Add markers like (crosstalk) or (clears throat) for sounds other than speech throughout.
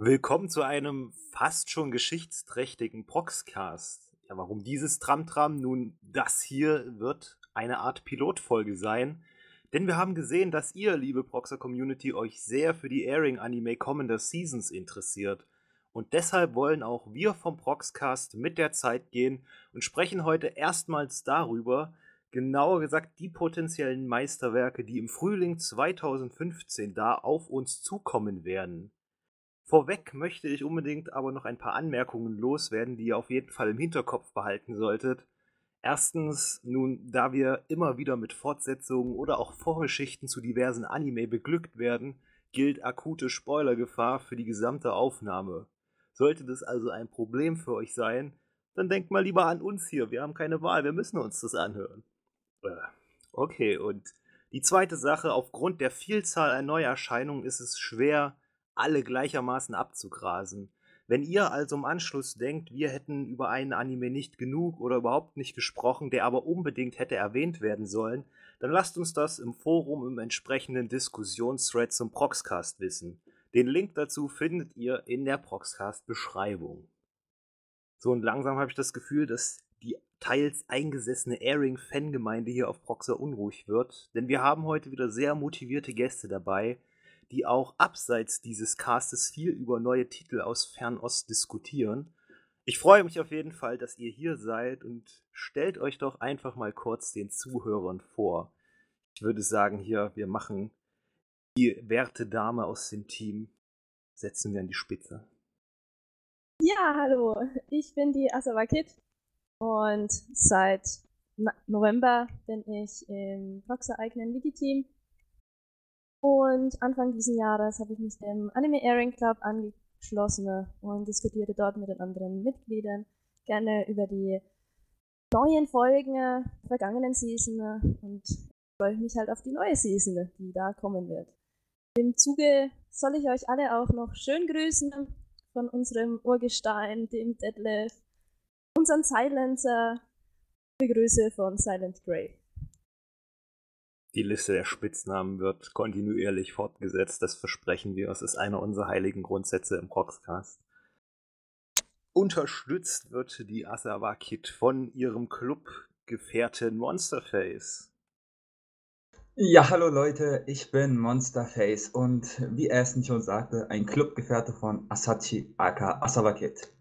Willkommen zu einem fast schon geschichtsträchtigen Proxcast. Ja, warum dieses Tramtram? Nun, das hier wird eine Art Pilotfolge sein. Denn wir haben gesehen, dass ihr, liebe Proxer-Community, euch sehr für die Airing-Anime kommender Seasons interessiert. Und deshalb wollen auch wir vom Proxcast mit der Zeit gehen und sprechen heute erstmals darüber, genauer gesagt die potenziellen Meisterwerke, die im Frühling 2015 da auf uns zukommen werden. Vorweg möchte ich unbedingt aber noch ein paar Anmerkungen loswerden, die ihr auf jeden Fall im Hinterkopf behalten solltet. Erstens, nun, da wir immer wieder mit Fortsetzungen oder auch Vorgeschichten zu diversen Anime beglückt werden, gilt akute Spoilergefahr für die gesamte Aufnahme. Sollte das also ein Problem für euch sein, dann denkt mal lieber an uns hier. Wir haben keine Wahl, wir müssen uns das anhören. Äh, okay, und die zweite Sache, aufgrund der Vielzahl an Neuerscheinungen ist es schwer, alle gleichermaßen abzugrasen. Wenn ihr also im Anschluss denkt, wir hätten über einen Anime nicht genug oder überhaupt nicht gesprochen, der aber unbedingt hätte erwähnt werden sollen, dann lasst uns das im Forum im entsprechenden Diskussionsthread zum Proxcast wissen. Den Link dazu findet ihr in der Proxcast-Beschreibung. So und langsam habe ich das Gefühl, dass die teils eingesessene Airing-Fangemeinde hier auf Proxer unruhig wird, denn wir haben heute wieder sehr motivierte Gäste dabei, die auch abseits dieses Castes viel über neue Titel aus Fernost diskutieren. Ich freue mich auf jeden Fall, dass ihr hier seid und stellt euch doch einfach mal kurz den Zuhörern vor. Ich würde sagen, hier, wir machen die werte Dame aus dem Team, setzen wir an die Spitze. Ja, hallo, ich bin die Asawa Kid und seit November bin ich im Proxer eigenen Wiki-Team und Anfang dieses Jahres habe ich mich dem Anime Airing Club angeschlossen und diskutierte dort mit den anderen Mitgliedern gerne über die neuen Folgen der vergangenen Season und freue mich halt auf die neue Season, die da kommen wird. Im Zuge soll ich euch alle auch noch schön grüßen von unserem Urgestein, dem Deadlift, unseren Silencer. Begrüße von Silent Grey. Die Liste der Spitznamen wird kontinuierlich fortgesetzt, das versprechen wir. Es ist einer unserer heiligen Grundsätze im Rockscast. Unterstützt wird die Asawa Kid von ihrem Clubgefährten Monsterface. Ja, hallo Leute, ich bin Monsterface und wie Aston schon sagte, ein Clubgefährte von Asachi aka Asawa Kid.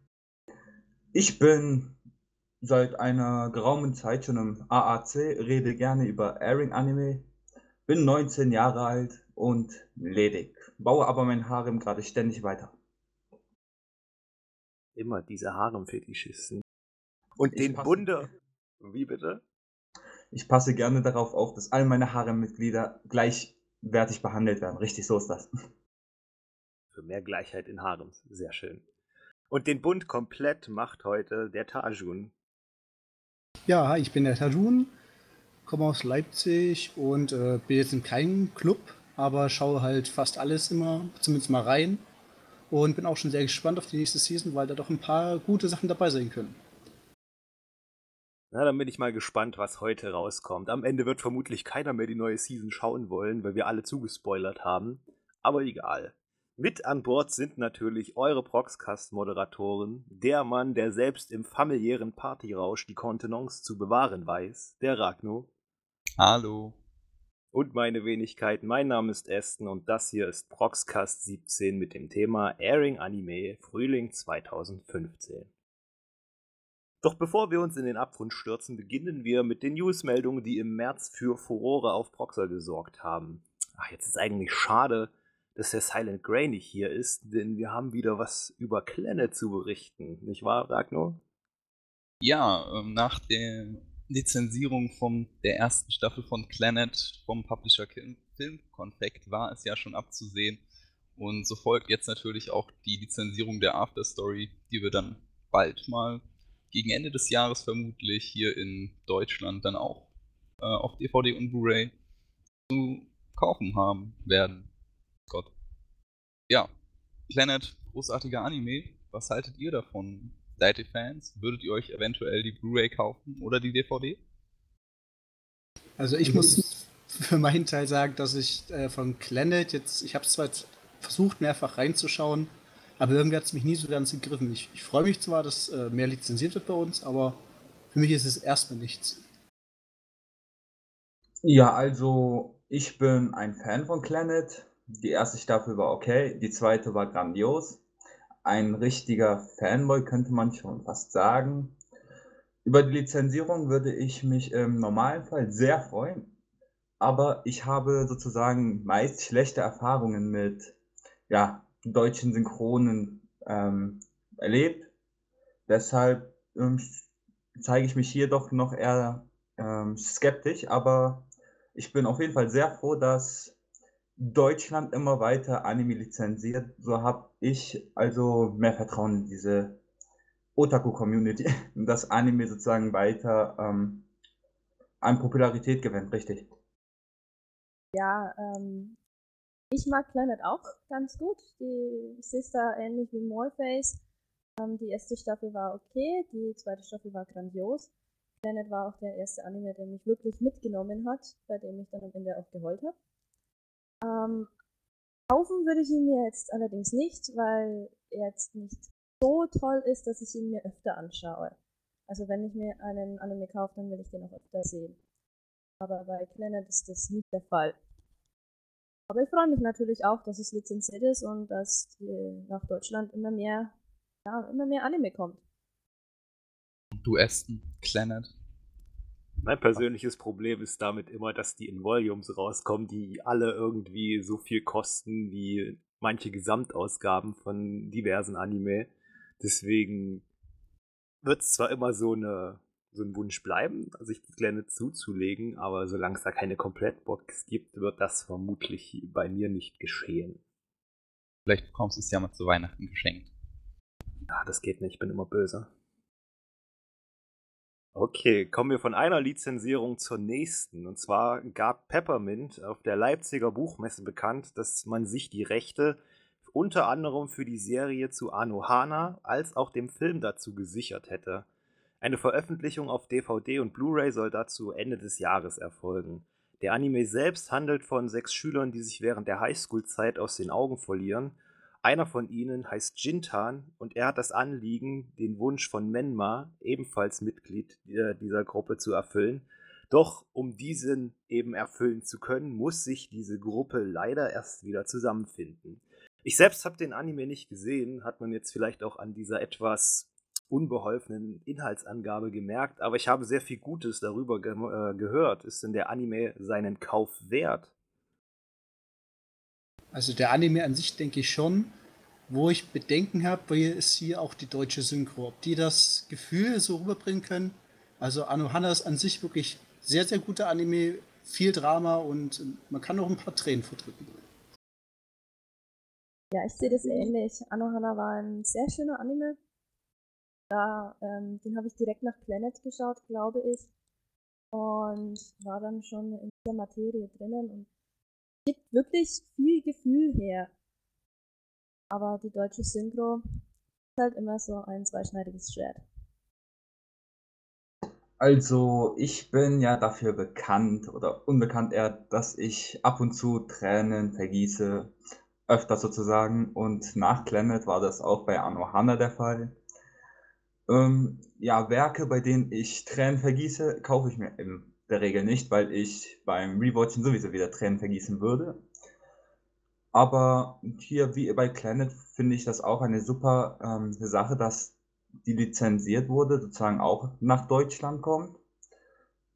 Ich bin seit einer geraumen Zeit schon im AAC, rede gerne über Airing Anime, bin 19 Jahre alt und ledig, baue aber mein Harem gerade ständig weiter. Immer diese Harem-Fetischisten. Und ich den Bunde. (laughs) Wie bitte? Ich passe gerne darauf auf, dass all meine Harem-Mitglieder gleichwertig behandelt werden. Richtig, so ist das. Für mehr Gleichheit in Harems. Sehr schön. Und den Bund komplett macht heute der Tajun. Ja, ich bin der Tajun, komme aus Leipzig und äh, bin jetzt in keinem Club, aber schaue halt fast alles immer, zumindest mal rein. Und bin auch schon sehr gespannt auf die nächste Season, weil da doch ein paar gute Sachen dabei sein können. Na, dann bin ich mal gespannt, was heute rauskommt. Am Ende wird vermutlich keiner mehr die neue Season schauen wollen, weil wir alle zugespoilert haben. Aber egal. Mit an Bord sind natürlich eure Proxcast-Moderatoren, der Mann, der selbst im familiären Partyrausch die Kontenance zu bewahren weiß, der Ragno. Hallo. Und meine Wenigkeit, mein Name ist Aston und das hier ist Proxcast 17 mit dem Thema Airing Anime Frühling 2015. Doch bevor wir uns in den Abgrund stürzen, beginnen wir mit den Newsmeldungen, die im März für Furore auf Proxer gesorgt haben. Ach, jetzt ist eigentlich schade, dass der Silent Grey nicht hier ist, denn wir haben wieder was über Klenne zu berichten, nicht wahr, Ragnar? Ja, ähm, nach der Lizenzierung von der ersten Staffel von Planet vom Publisher Film Confect war es ja schon abzusehen. Und so folgt jetzt natürlich auch die Lizenzierung der Afterstory, die wir dann bald mal gegen Ende des Jahres vermutlich hier in Deutschland dann auch äh, auf DVD und Blu-ray zu kaufen haben werden. Gott. Ja, Planet, großartiger Anime. Was haltet ihr davon? Seid ihr Fans? Würdet ihr euch eventuell die Blu-ray kaufen oder die DVD? Also ich muss für meinen Teil sagen, dass ich äh, von Planet jetzt, ich habe es zwar versucht mehrfach reinzuschauen, Aber irgendwie hat es mich nie so ganz gegriffen. Ich, ich freue mich zwar, dass äh, mehr lizenziert wird bei uns, aber für mich ist es erstmal nichts. Ja, also ich bin ein Fan von Planet. Die erste Staffel war okay, die zweite war grandios. Ein richtiger Fanboy könnte man schon fast sagen. Über die Lizenzierung würde ich mich im normalen Fall sehr freuen, aber ich habe sozusagen meist schlechte Erfahrungen mit ja, deutschen Synchronen ähm, erlebt. Deshalb ähm, zeige ich mich hier doch noch eher ähm, skeptisch, aber ich bin auf jeden Fall sehr froh, dass Deutschland immer weiter Anime lizenziert. So habe ich also mehr Vertrauen in diese Otaku-Community, (laughs) dass Anime sozusagen weiter ähm, an Popularität gewinnt, richtig. Ja, ähm, ich mag Planet auch ganz gut. Die, ich ähnlich wie Moreface. Ähm, die erste Staffel war okay, die zweite Staffel war grandios. Planet war auch der erste Anime, der mich wirklich mitgenommen hat, bei dem ich dann am Ende auch geheult habe. Ähm, kaufen würde ich ihn mir jetzt allerdings nicht, weil er jetzt nicht so toll ist, dass ich ihn mir öfter anschaue. Also wenn ich mir einen Anime kaufe, dann will ich den auch öfter sehen. Aber bei Planet ist das nicht der Fall. Aber ich freue mich natürlich auch, dass es lizenziert ist und dass nach Deutschland immer mehr, ja, immer mehr Anime kommt. Du Aston, Planet. Mein persönliches Problem ist damit immer, dass die in Volumes rauskommen, die alle irgendwie so viel kosten wie manche Gesamtausgaben von diversen Anime. Deswegen wird es zwar immer so eine so ein Wunsch bleiben, sich die Gelände zuzulegen, aber solange es da keine Komplettbox gibt, wird das vermutlich bei mir nicht geschehen. Vielleicht bekommst du es ja mal zu Weihnachten geschenkt. Ah, das geht nicht, ich bin immer böse. Okay, kommen wir von einer Lizenzierung zur nächsten. Und zwar gab Peppermint auf der Leipziger Buchmesse bekannt, dass man sich die Rechte unter anderem für die Serie zu Anohana als auch dem Film dazu gesichert hätte. Eine Veröffentlichung auf DVD und Blu-ray soll dazu Ende des Jahres erfolgen. Der Anime selbst handelt von sechs Schülern, die sich während der Highschool-Zeit aus den Augen verlieren. Einer von ihnen heißt Jintan und er hat das Anliegen, den Wunsch von Menma, ebenfalls Mitglied dieser Gruppe, zu erfüllen. Doch um diesen eben erfüllen zu können, muss sich diese Gruppe leider erst wieder zusammenfinden. Ich selbst habe den Anime nicht gesehen, hat man jetzt vielleicht auch an dieser etwas unbeholfenen Inhaltsangabe gemerkt, aber ich habe sehr viel Gutes darüber ge äh, gehört. Ist denn der Anime seinen Kauf wert? Also der Anime an sich denke ich schon. Wo ich Bedenken habe, ist hier auch die deutsche Synchro. Ob die das Gefühl so rüberbringen können. Also Anohana ist an sich wirklich sehr, sehr guter Anime, viel Drama und man kann auch ein paar Tränen verdrücken. Ja, ich sehe das ähnlich. Anohana war ein sehr schöner Anime. Da, ähm, den habe ich direkt nach Planet geschaut, glaube ich. Und war dann schon in der Materie drinnen und gibt wirklich viel Gefühl her. Aber die deutsche Synchro ist halt immer so ein zweischneidiges Schwert. Also, ich bin ja dafür bekannt oder unbekannt eher, dass ich ab und zu Tränen vergieße, öfter sozusagen. Und nach Clement war das auch bei Anohana der Fall. Ähm, ja, Werke, bei denen ich Tränen vergieße, kaufe ich mir in der Regel nicht, weil ich beim Rewatchen sowieso wieder Tränen vergießen würde. Aber hier, wie bei Planet, finde ich das auch eine super ähm, Sache, dass die lizenziert wurde, sozusagen auch nach Deutschland kommt.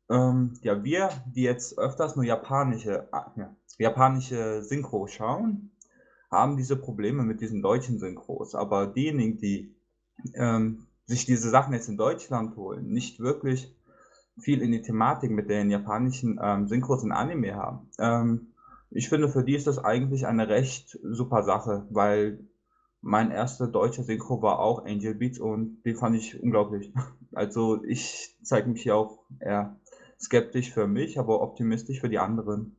Ähm, ja, wir, die jetzt öfters nur japanische, äh, ja, japanische Synchro schauen, haben diese Probleme mit diesen deutschen Synchros. Aber diejenigen, die ähm, sich diese Sachen jetzt in Deutschland holen, nicht wirklich viel in die Thematik mit den japanischen ähm, Synchros und Anime haben. Ähm, ich finde, für die ist das eigentlich eine recht super Sache, weil mein erster deutscher Synchro war auch Angel Beats und den fand ich unglaublich. (laughs) Also ich zeige mich hier auch eher skeptisch für mich, aber optimistisch für die anderen.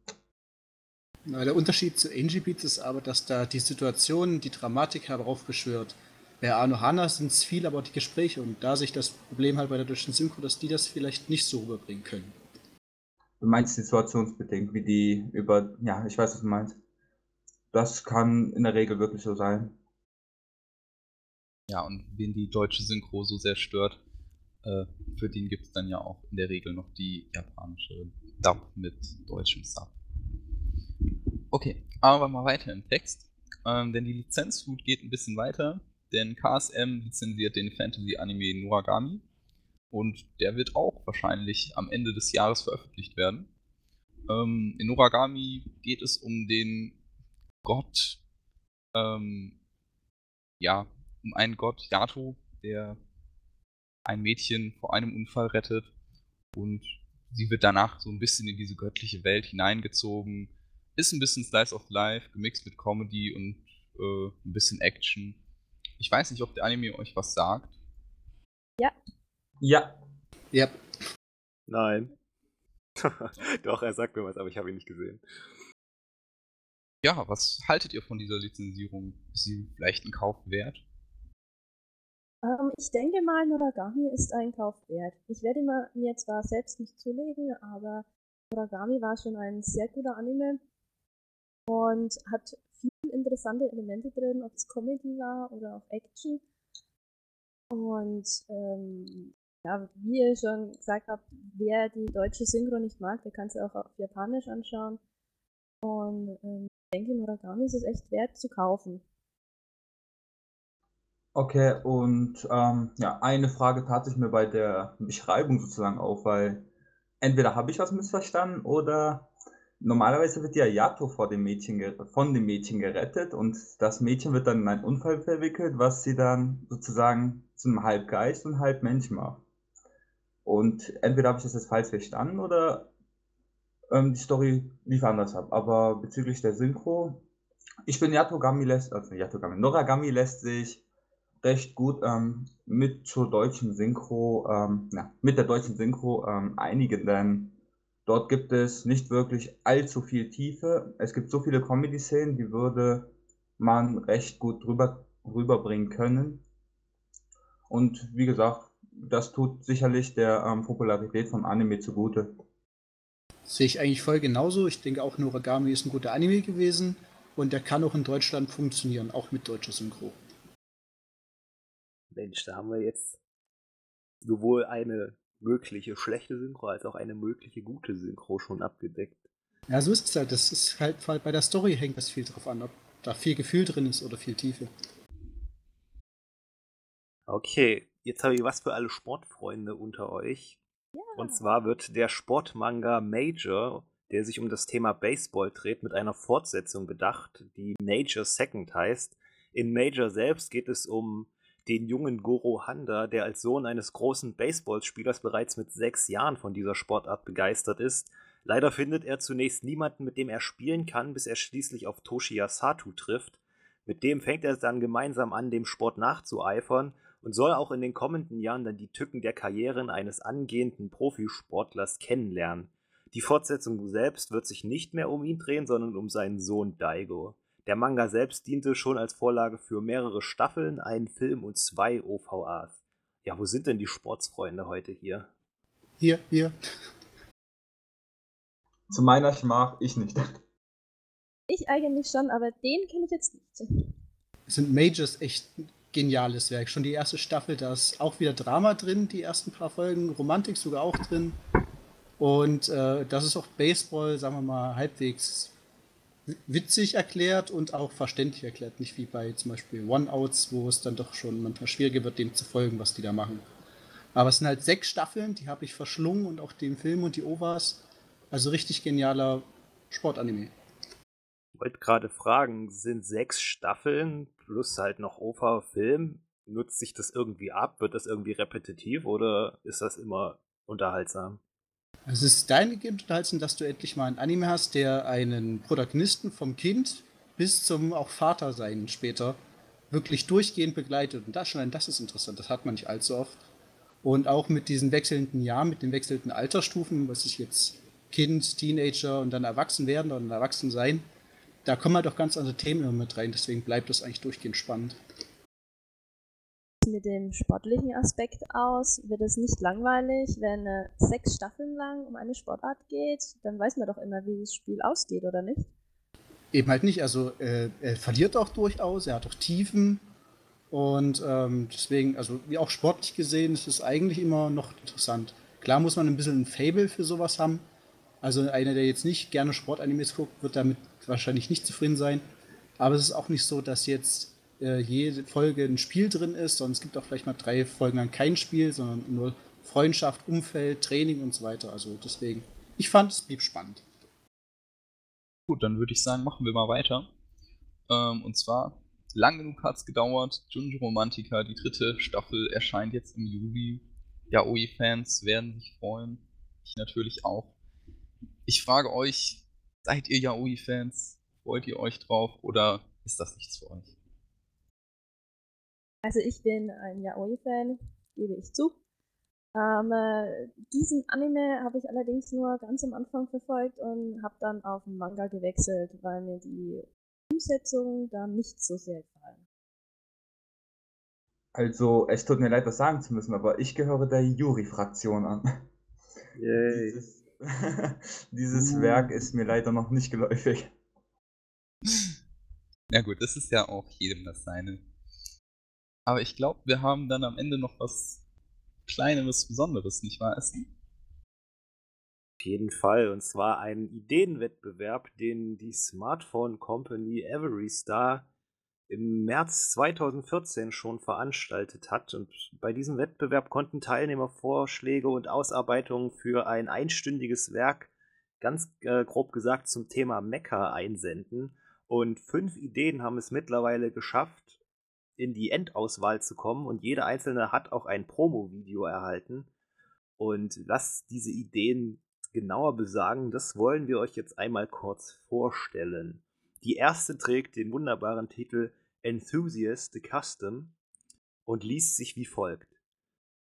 Der Unterschied zu Angel Beats ist aber, dass da die Situation, die Dramatik heraufbeschwört. Bei Arno Hanna sind es viel, aber die Gespräche und da sich das Problem halt bei der deutschen Synchro, dass die das vielleicht nicht so rüberbringen können. Du meinst situationsbedingt, wie die über, ja, ich weiß, was du meinst. Das kann in der Regel wirklich so sein. ja, und wen die deutsche Synchro so sehr stört, äh, für den gibt es dann ja auch in der Regel noch die japanische Dub mit deutschem Sub. Okay, aber mal weiter im Text. Ähm, denn die Lizenzflut geht ein bisschen weiter, denn KSM lizenziert den Fantasy-Anime Noragami und der wird auch wahrscheinlich am Ende des Jahres veröffentlicht werden. Ähm, in Noragami geht es um den Gott, ähm, ja, um einen Gott, Yato, der ein Mädchen vor einem Unfall rettet und sie wird danach so ein bisschen in diese göttliche Welt hineingezogen. Ist ein bisschen Slice of Life, gemixt mit Comedy und äh, ein bisschen Action. Ich weiß nicht, ob der Anime euch was sagt. Ja. Ja. Ja. Nein. (laughs) Doch, er sagt mir was, aber ich habe ihn nicht gesehen. Ja, was haltet ihr von dieser Lizenzierung? Ist sie vielleicht ein Kauf wert? Ähm, ich denke mal, Noragami ist ein Kauf wert. Ich werde mir zwar selbst nicht zulegen, aber Noragami war schon ein sehr guter Anime und hat interessante Elemente drin, ob es Comedy war oder auch Action. Und ähm, ja, wie ihr schon gesagt habt, wer die deutsche Synchro nicht mag, der kann es auch auf Japanisch anschauen. Und ähm, ich denke, Noragami ist es echt wert zu kaufen. Okay, und ähm, ja, eine Frage tat sich mir bei der Beschreibung sozusagen auf, weil entweder habe ich was missverstanden oder normalerweise wird ja Yato vor dem Mädchen von dem Mädchen gerettet und das Mädchen wird dann in einen Unfall verwickelt, was sie dann sozusagen zu einem Halbgeist und Halbmensch macht. Und entweder habe ich das jetzt falsch verstanden oder ähm, die Story lief anders ab. Aber bezüglich der Synchro, ich bin Yatogami lässt, also Yatogami, Noragami lässt sich recht gut ähm, mit zur deutschen Synchro, ähm, ja, mit der deutschen Synchro ähm, einigen, denn dort gibt es nicht wirklich allzu viel Tiefe. Es gibt so viele Comedy-Szenen, die würde man recht gut drüber, rüberbringen können. Und wie gesagt, das tut sicherlich der ähm, Popularität vom Anime zugute. Sehe ich eigentlich voll genauso. Ich denke auch, Noragami ist ein guter Anime gewesen und der kann auch in Deutschland funktionieren, auch mit deutscher Synchro. Mensch, da haben wir jetzt sowohl eine mögliche schlechte Synchro als auch eine mögliche gute Synchro schon abgedeckt. Ja, so ist es halt. Das ist halt bei der Story hängt das viel drauf an, ob da viel Gefühl drin ist oder viel Tiefe. Okay, jetzt habe ich was für alle Sportfreunde unter euch. Ja. Und zwar wird der Sportmanga Major, der sich um das Thema Baseball dreht, mit einer Fortsetzung bedacht, die Major Second heißt. In Major selbst geht es um den jungen Goro Handa, der als Sohn eines großen Baseballspielers bereits mit sechs Jahren von dieser Sportart begeistert ist. Leider findet er zunächst niemanden, mit dem er spielen kann, bis er schließlich auf Toshiya Satu trifft. Mit dem fängt er dann gemeinsam an, dem Sport nachzueifern und soll auch in den kommenden Jahren dann die Tücken der Karrieren eines angehenden Profisportlers kennenlernen. Die Fortsetzung selbst wird sich nicht mehr um ihn drehen, sondern um seinen Sohn Daigo. Der Manga selbst diente schon als Vorlage für mehrere Staffeln, einen Film und zwei OVAs. Ja, wo sind denn die Sportsfreunde heute hier? Hier, hier. Zu meiner Schmach, ich nicht. (laughs) Ich eigentlich schon, aber den kenne ich jetzt nicht. Sind Majors echt ein geniales Werk. Schon die erste Staffel, da ist auch wieder Drama drin, die ersten paar Folgen, Romantik sogar auch drin. Und äh, das ist auch Baseball, sagen wir mal, halbwegs witzig erklärt und auch verständlich erklärt. Nicht wie bei zum Beispiel One-Outs, wo es dann doch schon manchmal schwieriger wird, dem zu folgen, was die da machen. Aber es sind halt sechs Staffeln, die habe ich verschlungen und auch den Film und die OVAs. Also richtig genialer Sportanime. Ich wollte gerade fragen, sind sechs Staffeln plus halt noch OVA-Film, nutzt sich das irgendwie ab? Wird das irgendwie repetitiv oder ist das immer unterhaltsam? Es ist dahingehend unterhaltsam, dass du endlich mal einen Anime hast, der einen Protagonisten vom Kind bis zum auch Vater sein später wirklich durchgehend begleitet. Und das schon, das ist interessant, das hat man nicht allzu oft. Und auch mit diesen wechselnden Jahren, mit den wechselnden Altersstufen, was ich jetzt Kind, Teenager und dann erwachsen werden oder erwachsen sein, da kommen halt auch ganz andere Themen immer mit rein. Deswegen bleibt das eigentlich durchgehend spannend mit dem sportlichen Aspekt aus? Wird es nicht langweilig, wenn äh, sechs Staffeln lang um eine Sportart geht? Dann weiß man doch immer, wie das Spiel ausgeht, oder nicht? Eben halt nicht. Also äh, er verliert auch durchaus, er hat auch Tiefen Und ähm, deswegen, also wie auch sportlich gesehen, ist es eigentlich immer noch interessant. Klar muss man ein bisschen ein Fable für sowas haben. Also einer, der jetzt nicht gerne Sportanimes guckt, wird damit wahrscheinlich nicht zufrieden sein. Aber es ist auch nicht so, dass jetzt äh, jede Folge ein Spiel drin ist, sondern es gibt auch vielleicht mal drei Folgen lang kein Spiel, sondern nur Freundschaft, Umfeld, Training und so weiter. Also deswegen, ich fand, es blieb spannend. Gut, dann würde ich sagen, machen wir mal weiter. Ähm, und zwar, lang genug hat es gedauert. Junjo Romantica, die dritte Staffel, erscheint jetzt im Juli. Yaoi-Fans werden sich freuen. Ich natürlich auch. Ich frage euch, seid ihr Yaoi-Fans? Freut ihr euch drauf oder ist das nichts für euch? Also ich bin ein Yaoi-Fan, gebe ich zu. Ähm, äh, diesen Anime habe ich allerdings nur ganz am Anfang verfolgt und habe dann auf den Manga gewechselt, weil mir die Umsetzung da nicht so sehr gefallen. Also, es tut mir leid, das sagen zu müssen, aber ich gehöre der Yuri-Fraktion an. Yay. Dieses, (laughs) dieses Werk ist mir leider noch nicht geläufig. Ja gut, das ist ja auch jedem das seine. Aber ich glaube, wir haben dann am Ende noch was Kleineres, Besonderes, nicht wahr, Essen? Auf jeden Fall. Und zwar einen Ideenwettbewerb, den die Smartphone Company Every Star im März 2014 schon veranstaltet hat. Und bei diesem Wettbewerb konnten Teilnehmer Vorschläge und Ausarbeitungen für ein einstündiges Werk, ganz äh, grob gesagt, zum Thema Mecha einsenden. Und fünf Ideen haben es mittlerweile geschafft, in die Endauswahl zu kommen und jeder einzelne hat auch ein Promo-Video erhalten. Und was diese Ideen genauer besagen, das wollen wir euch jetzt einmal kurz vorstellen. Die erste trägt den wunderbaren Titel Enthusiast the Custom und liest sich wie folgt.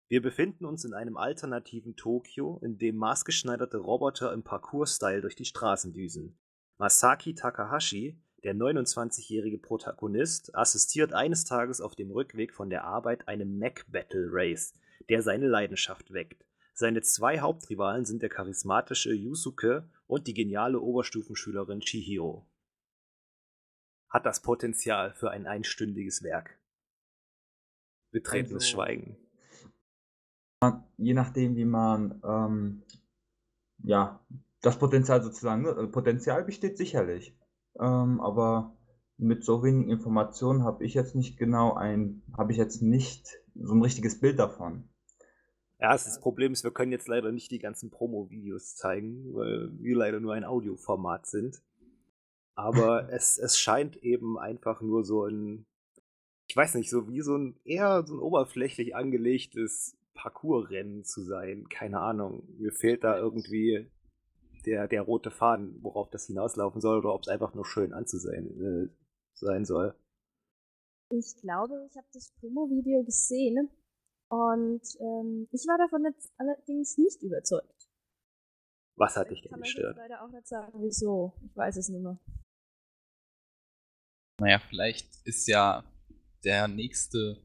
Wir befinden uns in einem alternativen Tokio, in dem maßgeschneiderte Roboter im Parkour-Style durch die Straßen düsen. Masaki Takahashi, der 29-jährige Protagonist assistiert eines Tages auf dem Rückweg von der Arbeit einem Mac Battle Race, der seine Leidenschaft weckt. Seine zwei Hauptrivalen sind der charismatische Yusuke und die geniale Oberstufenschülerin Chihiro. Hat das Potenzial für ein einstündiges Werk. Betretenes Also- Schweigen. Je nachdem, wie man, ähm, ja, das Potenzial sozusagen, ne? Potenzial besteht sicherlich. Ähm, aber mit so wenigen Informationen habe ich jetzt nicht genau ein, habe ich jetzt nicht so ein richtiges Bild davon. Ja, das Problem ist, wir können jetzt leider nicht die ganzen Promo-Videos zeigen, weil wir leider nur ein Audioformat sind. Aber (laughs) es, es scheint eben einfach nur so ein, ich weiß nicht, so wie so ein eher so ein oberflächlich angelegtes Parcours-Rennen zu sein. Keine Ahnung. Mir fehlt da irgendwie der, der rote Faden, worauf das hinauslaufen soll, oder ob es einfach nur schön anzusehen äh, sein soll. Ich glaube, ich habe das Promo-Video gesehen und ähm, ich war davon jetzt allerdings nicht überzeugt. Was hat dich ich denn kann euch jetzt gestört? leider auch nicht sagen, wieso. Ich weiß es nicht mehr. Naja, vielleicht ist ja der nächste,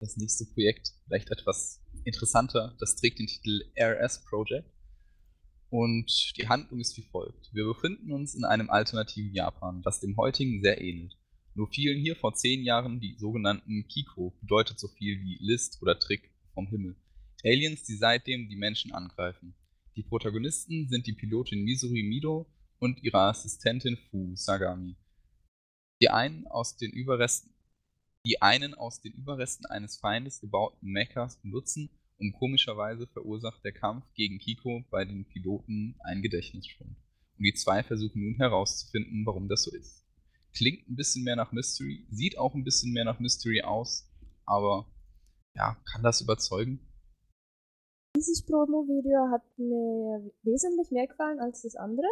das nächste Projekt vielleicht etwas interessanter. Das trägt den Titel RS Project. Und die Handlung ist wie folgt. Wir befinden uns in einem alternativen Japan, das dem heutigen sehr ähnelt. Nur fielen hier vor zehn Jahren die sogenannten Kiko, bedeutet so viel wie List oder Trick vom Himmel. Aliens, die seitdem die Menschen angreifen. Die Protagonisten sind die Pilotin Misuri Mido und ihre Assistentin Fu Sagami. Die einen aus den Überresten, die einen aus den Überresten eines Feindes gebauten Mechas benutzen, um komischerweise verursacht der Kampf gegen Kiko bei den Piloten einen Gedächtnisschwund. Und die zwei versuchen nun herauszufinden, warum das so ist. Klingt ein bisschen mehr nach Mystery, sieht auch ein bisschen mehr nach Mystery aus, aber ja, kann das überzeugen? Dieses Promo-Video hat mir wesentlich mehr gefallen als das andere.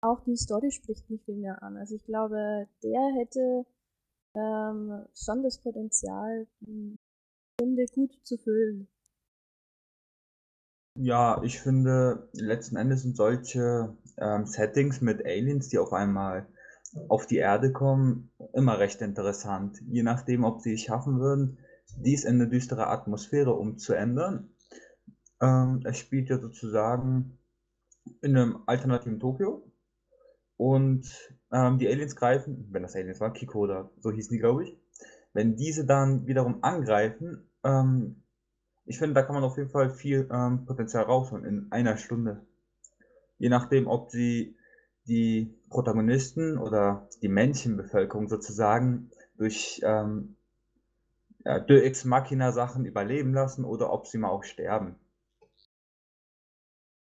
Auch die Story spricht mich viel mehr an. Also ich glaube, der hätte ähm, schon das Potenzial, die Stunde gut zu füllen. Ja, ich finde, letzten Endes sind solche ähm, Settings mit Aliens, die auf einmal auf die Erde kommen, immer recht interessant. Je nachdem, ob sie es schaffen würden, dies in eine düstere Atmosphäre umzuändern. Ähm, es spielt ja sozusagen in einem alternativen Tokio. Und ähm, die Aliens greifen, wenn das Aliens war, Kiko oder so hießen die, glaube ich, wenn diese dann wiederum angreifen, ähm, ich finde, da kann man auf jeden Fall viel ähm, Potenzial rausholen in einer Stunde. Je nachdem, ob sie die Protagonisten oder die Männchenbevölkerung sozusagen durch ähm, ja, Ex Machina Sachen überleben lassen oder ob sie mal auch sterben.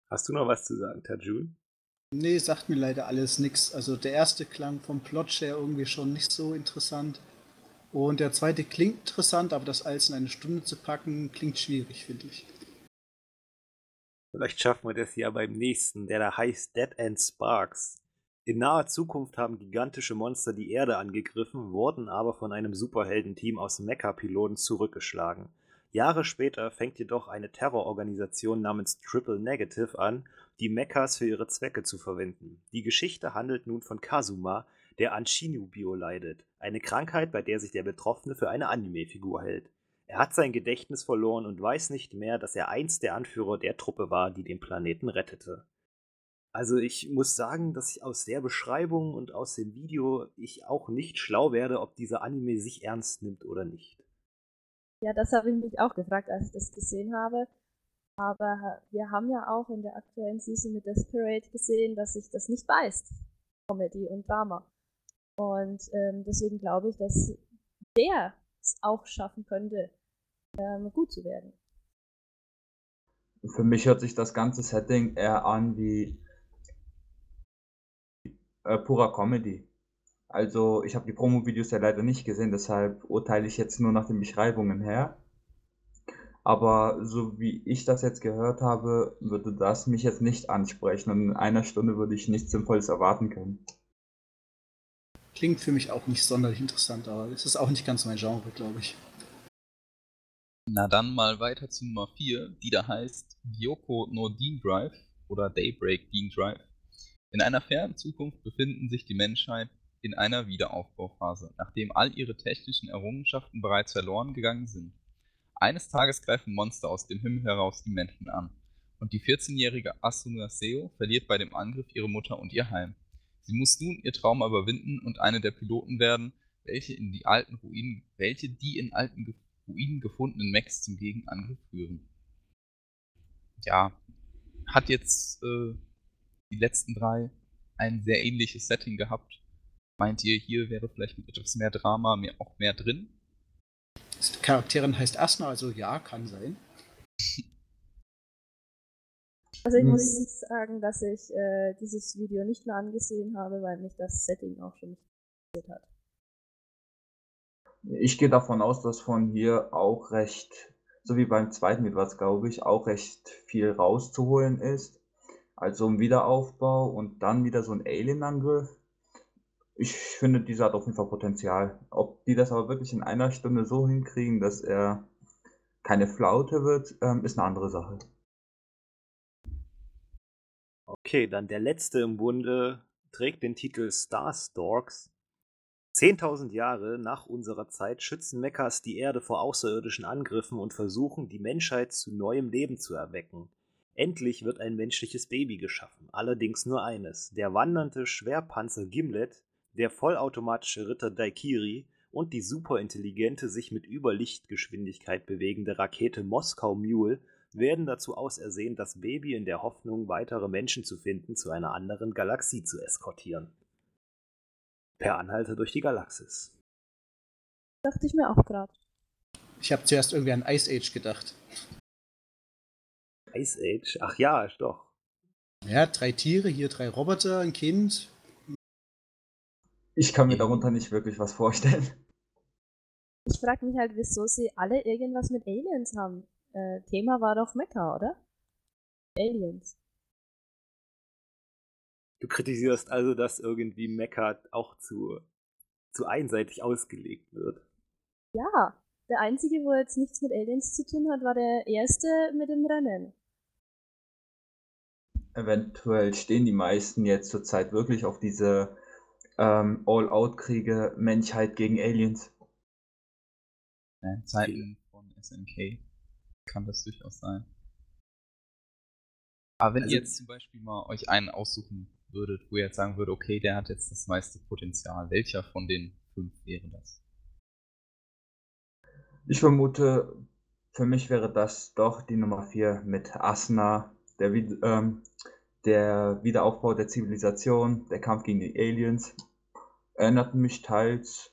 Hast du noch was zu sagen, Tajun? Nee, sagt mir leider alles nichts. Also der erste klang vom Plot her irgendwie schon nicht so interessant. Und der zweite klingt interessant, aber das alles in eine Stunde zu packen, klingt schwierig, finde ich. Vielleicht schaffen wir das ja beim nächsten, der da heißt Dead End Sparks. In naher Zukunft haben gigantische Monster die Erde angegriffen, wurden aber von einem Superheldenteam aus Mecha-Piloten zurückgeschlagen. Jahre später fängt jedoch eine Terrororganisation namens Triple Negative an, die Mechas für ihre Zwecke zu verwenden. Die Geschichte handelt nun von Kazuma, der an Shinubio leidet, eine Krankheit, bei der sich der Betroffene für eine Anime-Figur hält. Er hat sein Gedächtnis verloren und weiß nicht mehr, dass er einst der Anführer der Truppe war, die den Planeten rettete. Also ich muss sagen, dass ich aus der Beschreibung und aus dem Video ich auch nicht schlau werde, ob dieser Anime sich ernst nimmt oder nicht. Ja, das habe ich mich auch gefragt, als ich das gesehen habe. Aber wir haben ja auch in der aktuellen Season mit Desperate gesehen, dass sich das nicht beißt. Comedy und Drama. Und ähm, deswegen glaube ich, dass der es auch schaffen könnte, ähm, gut zu werden. Für mich hört sich das ganze Setting eher an wie äh, purer Comedy. Also ich habe die Promo-Videos ja leider nicht gesehen, deshalb urteile ich jetzt nur nach den Beschreibungen her. Aber so wie ich das jetzt gehört habe, würde das mich jetzt nicht ansprechen und in einer Stunde würde ich nichts Sinnvolles erwarten können. Klingt für mich auch nicht sonderlich interessant, aber es ist auch nicht ganz mein Genre, glaube ich. Na dann mal weiter zu Nummer 4, die da heißt Gyoko no Dean Drive oder Daybreak Dean Drive. In einer fernen Zukunft befinden sich die Menschheit in einer Wiederaufbauphase, nachdem all ihre technischen Errungenschaften bereits verloren gegangen sind. Eines Tages greifen Monster aus dem Himmel heraus die Menschen an, und die 14-jährige Asuna Seo verliert bei dem Angriff ihre Mutter und ihr Heim. Sie muss nun ihr Trauma überwinden und eine der Piloten werden, welche in die alten Ruinen, welche die in alten Ruinen gefundenen Mechs zum Gegenangriff führen. Ja, hat jetzt äh, die letzten drei ein sehr ähnliches Setting gehabt. Meint ihr, hier wäre vielleicht mit etwas mehr Drama mehr, auch mehr drin? Charakterin heißt Asna, also ja, kann sein. (laughs) Also ich muss hm. sagen, dass ich äh, dieses Video nicht mehr angesehen habe, weil mich das Setting auch schon nicht interessiert hat. Ich gehe davon aus, dass von hier auch recht, so wie beim zweiten Video, glaube ich, auch recht viel rauszuholen ist. Also ein Wiederaufbau und dann wieder so ein Alien-Angriff. Ich finde, dieser hat auf jeden Fall Potenzial. Ob die das aber wirklich in einer Stunde so hinkriegen, dass er keine Flaute wird, ähm, ist eine andere Sache. Okay, dann der letzte im Bunde trägt den Titel Starstalks. 10.000 Jahre nach unserer Zeit schützen Mechas die Erde vor außerirdischen Angriffen und versuchen, die Menschheit zu neuem Leben zu erwecken. Endlich wird ein menschliches Baby geschaffen, allerdings nur eines. Der wandernde Schwerpanzer Gimlet, der vollautomatische Ritter Daikiri und die superintelligente, sich mit Überlichtgeschwindigkeit bewegende Rakete Moskau Mule werden dazu ausersehen, das Baby in der Hoffnung, weitere Menschen zu finden, zu einer anderen Galaxie zu eskortieren. Per Anhalter durch die Galaxis. Dachte ich mir auch gerade. Ich habe zuerst irgendwie an Ice Age gedacht. Ice Age? Ach ja, doch. Ja, drei Tiere, hier drei Roboter, ein Kind. Ich kann mir darunter nicht wirklich was vorstellen. Ich frage mich halt, wieso sie alle irgendwas mit Aliens haben. Äh, Thema war doch Mecha, oder? Aliens. Du kritisierst also, dass irgendwie Mecha auch zu, zu einseitig ausgelegt wird. Ja, der einzige, wo jetzt nichts mit Aliens zu tun hat, war der erste mit dem Rennen. Eventuell stehen die meisten jetzt zurzeit wirklich auf diese ähm, All-Out-Kriege Menschheit gegen Aliens. Zeiten von SNK kann das durchaus sein. Aber wenn also, ihr jetzt zum Beispiel mal euch einen aussuchen würdet, wo ihr jetzt sagen würdet, okay, der hat jetzt das meiste Potenzial, welcher von den fünf wäre das? Ich vermute, für mich wäre das doch die Nummer 4 mit Asna, der, ähm, der Wiederaufbau der Zivilisation, der Kampf gegen die Aliens. Erinnert mich teils.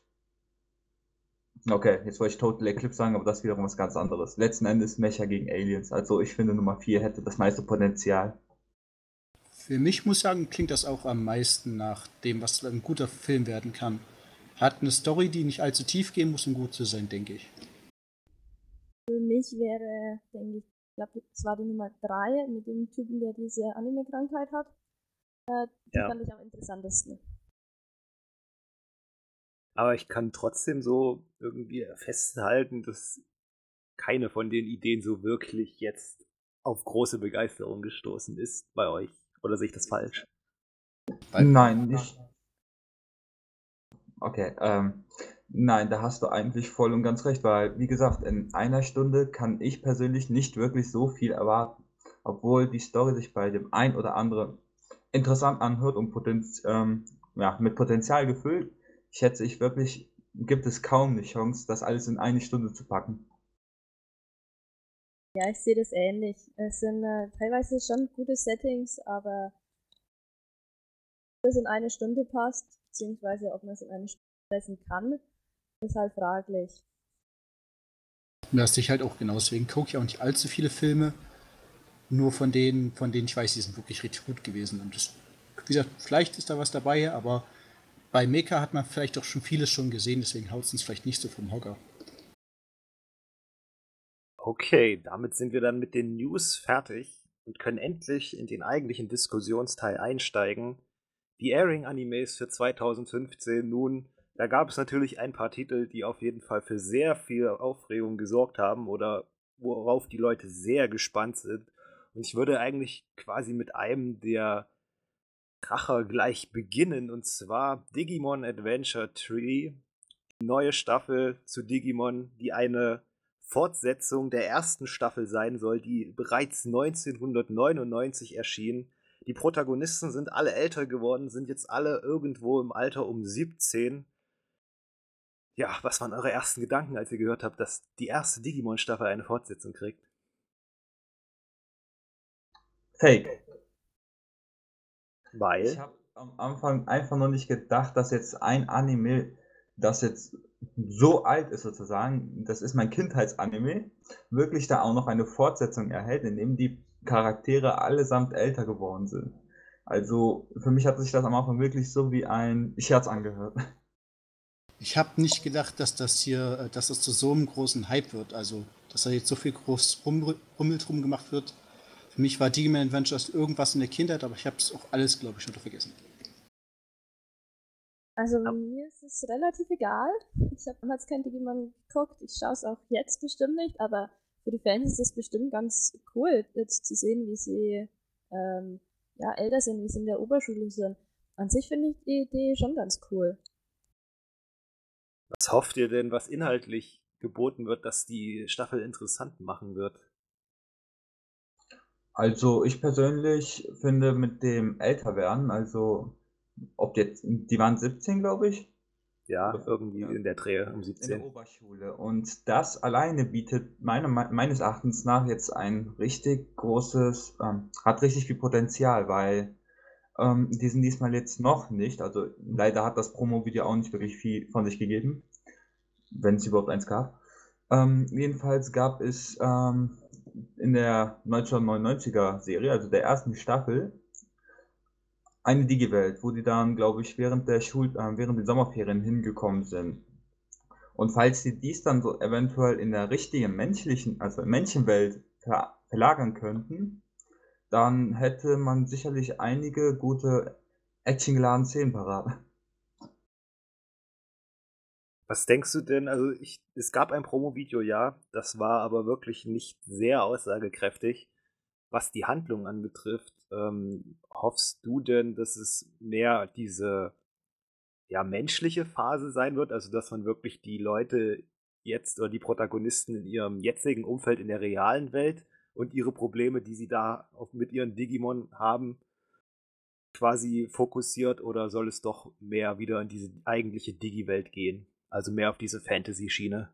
Okay, jetzt wollte ich Total Eclipse sagen, aber das ist wiederum was ganz anderes. Letzten Endes Mecha gegen Aliens. Also ich finde Nummer 4 hätte das meiste Potenzial. Für mich muss ich sagen, klingt das auch am meisten nach dem, was ein guter Film werden kann. Hat eine Story, die nicht allzu tief gehen muss, um gut zu sein, denke ich. Für mich wäre, denke ich, ich glaube, das war die Nummer 3 mit dem Typen, der diese Anime-Krankheit hat. Äh, die ja. fand ich am interessantesten. Aber ich kann trotzdem so irgendwie festhalten, dass keine von den Ideen so wirklich jetzt auf große Begeisterung gestoßen ist bei euch. Oder sehe ich das falsch? Nein, nicht. Okay, ähm, nein, da hast du eigentlich voll und ganz recht, weil, wie gesagt, in einer Stunde kann ich persönlich nicht wirklich so viel erwarten, obwohl die Story sich bei dem ein oder anderen interessant anhört und Potenz ähm, ja, mit Potenzial gefüllt. Schätze ich wirklich, gibt es kaum eine Chance, das alles in eine Stunde zu packen. Ja, ich sehe das ähnlich. Es sind äh, teilweise schon gute Settings, aber ob das in eine Stunde passt, beziehungsweise ob man es in eine Stunde lesen kann, ist halt fraglich. Das sehe ich halt auch genau. Deswegen gucke ich auch nicht allzu viele Filme. Nur von denen, von denen ich weiß, die sind wirklich richtig gut gewesen. Und das, wie gesagt, vielleicht ist da was dabei, aber bei Mecha hat man vielleicht auch schon vieles schon gesehen, deswegen haut es uns vielleicht nicht so vom Hocker. Okay, damit sind wir dann mit den News fertig und können endlich in den eigentlichen Diskussionsteil einsteigen. Die Airing-Animes für 2015 nun, da gab es natürlich ein paar Titel, die auf jeden Fall für sehr viel Aufregung gesorgt haben oder worauf die Leute sehr gespannt sind. Und ich würde eigentlich quasi mit einem der Kracher gleich beginnen, und zwar Digimon Adventure Tree, neue Staffel zu Digimon, die eine Fortsetzung der ersten Staffel sein soll, die bereits 1999 erschien. Die Protagonisten sind alle älter geworden, sind jetzt alle irgendwo im Alter um 17. Ja, was waren eure ersten Gedanken, als ihr gehört habt, dass die erste Digimon-Staffel eine Fortsetzung kriegt? Fake. Weil? Ich habe am Anfang einfach noch nicht gedacht, dass jetzt ein Anime, das jetzt so alt ist sozusagen, das ist mein Kindheitsanime, wirklich da auch noch eine Fortsetzung erhält, in dem die Charaktere allesamt älter geworden sind. Also für mich hat sich das am Anfang wirklich so wie ein Scherz angehört. Ich habe nicht gedacht, dass das hier, äh, dass das zu so einem großen Hype wird. Also, dass da jetzt so viel groß Rummel drum gemacht wird. Für mich war Digimon Adventures irgendwas in der Kindheit, aber ich habe es auch alles, glaube ich, schon vergessen. Also ja. mir ist es relativ egal. Ich habe damals kein Digimon geguckt. Ich schaue es auch jetzt bestimmt nicht, aber für die Fans ist es bestimmt ganz cool, jetzt zu sehen, wie sie ähm, ja, älter sind, wie sie in der Oberschule sind. An sich finde ich die Idee schon ganz cool. Was hofft ihr denn, was inhaltlich geboten wird, dass die Staffel interessant machen wird? Also ich persönlich finde mit dem Älterwerden, also ob jetzt, die waren 17, glaube ich. Ja, irgendwie ja. in der Dreh um 17. In der Oberschule. Und das alleine bietet meine, meines Erachtens nach jetzt ein richtig großes, ähm, hat richtig viel Potenzial, weil ähm, die sind diesmal jetzt noch nicht, also leider hat das Promo-Video auch nicht wirklich viel von sich gegeben, wenn es überhaupt eins gab. Ähm, jedenfalls gab es ähm, in der 1999er Serie, also der ersten Staffel, eine Digi-Welt, wo die dann, glaube ich, während der Schul äh, während den Sommerferien hingekommen sind. Und falls sie dies dann so eventuell in der richtigen menschlichen, also Menschenwelt ver verlagern könnten, dann hätte man sicherlich einige gute actiongeladene Szenen parat. Was denkst du denn? Also, ich, es gab ein Promo-Video, ja, das war aber wirklich nicht sehr aussagekräftig was die Handlung anbetrifft, ähm, hoffst du denn, dass es mehr diese ja, menschliche Phase sein wird? Also, dass man wirklich die Leute jetzt oder die Protagonisten in ihrem jetzigen Umfeld in der realen Welt und ihre Probleme, die sie da mit ihren Digimon haben, quasi fokussiert oder soll es doch mehr wieder in diese eigentliche Digi-Welt gehen? Also mehr auf diese Fantasy-Schiene?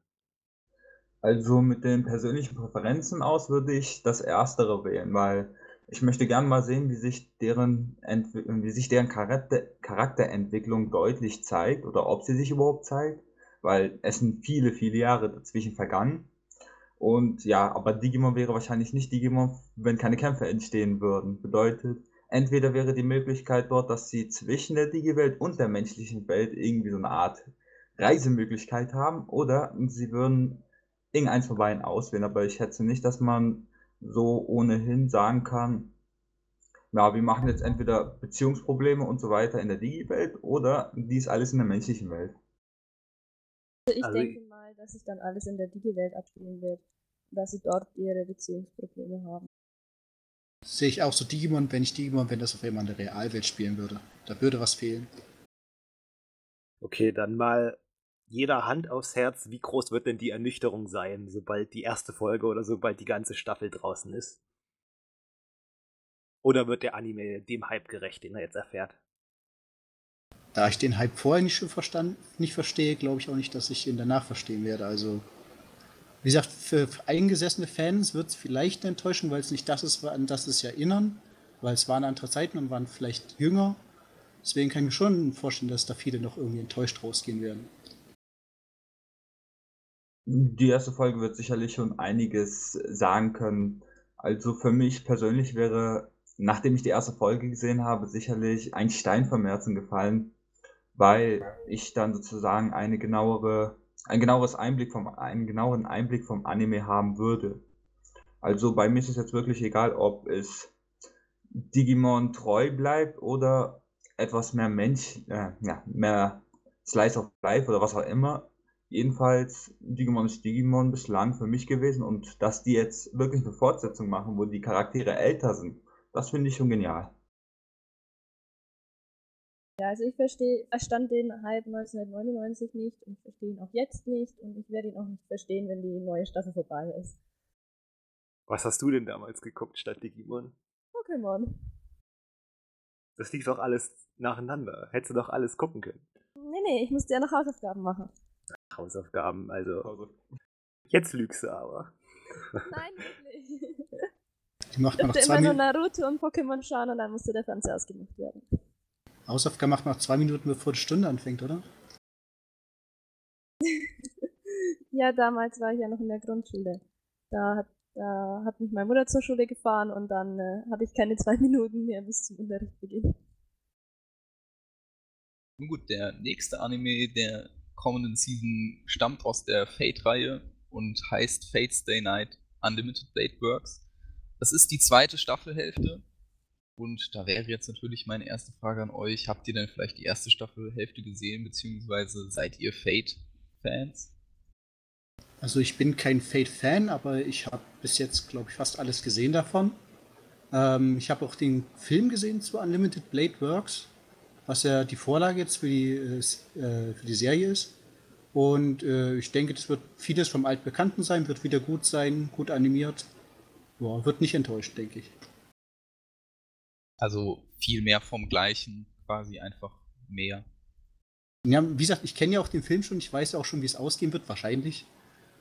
Also mit den persönlichen Präferenzen aus würde ich das Erstere wählen, weil ich möchte gern mal sehen, wie sich deren, wie sich deren Charakter Charakterentwicklung deutlich zeigt oder ob sie sich überhaupt zeigt, weil es sind viele, viele Jahre dazwischen vergangen. Und ja, aber Digimon wäre wahrscheinlich nicht Digimon, wenn keine Kämpfe entstehen würden. Bedeutet, entweder wäre die Möglichkeit dort, dass sie zwischen der Digi-Welt und der menschlichen Welt irgendwie so eine Art Reisemöglichkeit haben, oder sie würden irgendeins von beiden auswählen. Aber ich schätze nicht, dass man so ohnehin sagen kann, ja, wir machen jetzt entweder Beziehungsprobleme und so weiter in der Digi-Welt oder dies alles in der menschlichen Welt. Also ich also denke mal, dass sich dann alles in der Digi-Welt abspielen wird, dass sie dort ihre Beziehungsprobleme haben. Sehe ich auch so Digimon, wenn ich Digimon, wenn das auf in der Realwelt spielen würde. Da würde was fehlen. Okay, dann mal jeder Hand aufs Herz, wie groß wird denn die Ernüchterung sein, sobald die erste Folge oder sobald die ganze Staffel draußen ist? Oder wird der Anime dem Hype gerecht, den er jetzt erfährt? Da ich den Hype vorher nicht schon verstand, nicht verstehe, glaube ich auch nicht, dass ich ihn danach verstehen werde. Also, wie gesagt, für eingesessene Fans wird es vielleicht eine Enttäuschung, weil es nicht das ist, an das es erinnern, weil es waren andere Zeiten und waren vielleicht jünger. Deswegen kann ich mir schon vorstellen, dass da viele noch irgendwie enttäuscht rausgehen werden. Die erste Folge wird sicherlich schon einiges sagen können. Also für mich persönlich wäre, nachdem ich die erste Folge gesehen habe, sicherlich ein Stein vom Herzen gefallen, weil ich dann sozusagen eine genauere, ein genaueres Einblick vom, einen genaueren Einblick vom Anime haben würde. Also bei mir ist es jetzt wirklich egal, ob es Digimon treu bleibt oder etwas mehr Mensch, äh, ja, mehr Slice of Life oder was auch immer. Jedenfalls, Digimon ist Digimon bislang für mich gewesen und dass die jetzt wirklich eine Fortsetzung machen, wo die Charaktere älter sind, das finde ich schon genial. Ja, also ich verstehe, verstand den Hype 1999 nicht und verstehe ihn auch jetzt nicht und ich werde ihn auch nicht verstehen, wenn die neue Staffel vorbei ist. Was hast du denn damals geguckt statt Digimon? Pokémon. Das lief doch alles nacheinander. Hättest du doch alles gucken können. Nee, nee, ich musste ja noch Hausaufgaben machen. Hausaufgaben, also. Jetzt lügst du aber. Nein, wirklich. Die macht man ich immer nur Naruto und Pokémon schauen und dann musste der Fernseher ausgemacht werden. Hausaufgaben macht man nach zwei Minuten, bevor die Stunde anfängt, oder? (laughs) ja, damals war ich ja noch in der Grundschule. Da hat, da hat mich meine Mutter zur Schule gefahren und dann äh, hatte ich keine zwei (laughs) Minuten mehr bis zum Unterrichtsbeginn. Nun gut, der nächste Anime, der kommenden Season stammt aus der Fate-Reihe und heißt Fate Stay Night Unlimited Blade Works. Das ist die zweite Staffelhälfte. Und da wäre jetzt natürlich meine erste Frage an euch. Habt ihr denn vielleicht die erste Staffelhälfte gesehen, beziehungsweise seid ihr Fate-Fans? Also ich bin kein Fate-Fan, aber ich habe bis jetzt, glaube ich, fast alles gesehen davon. Ähm, ich habe auch den Film gesehen zu Unlimited Blade Works was ja die Vorlage jetzt für die, äh, für die Serie ist. Und äh, ich denke, das wird vieles vom Altbekannten sein, wird wieder gut sein, gut animiert. Ja, wird nicht enttäuscht, denke ich. Also viel mehr vom Gleichen, quasi einfach mehr. Ja, wie gesagt, ich kenne ja auch den Film schon, ich weiß auch schon, wie es ausgehen wird, wahrscheinlich.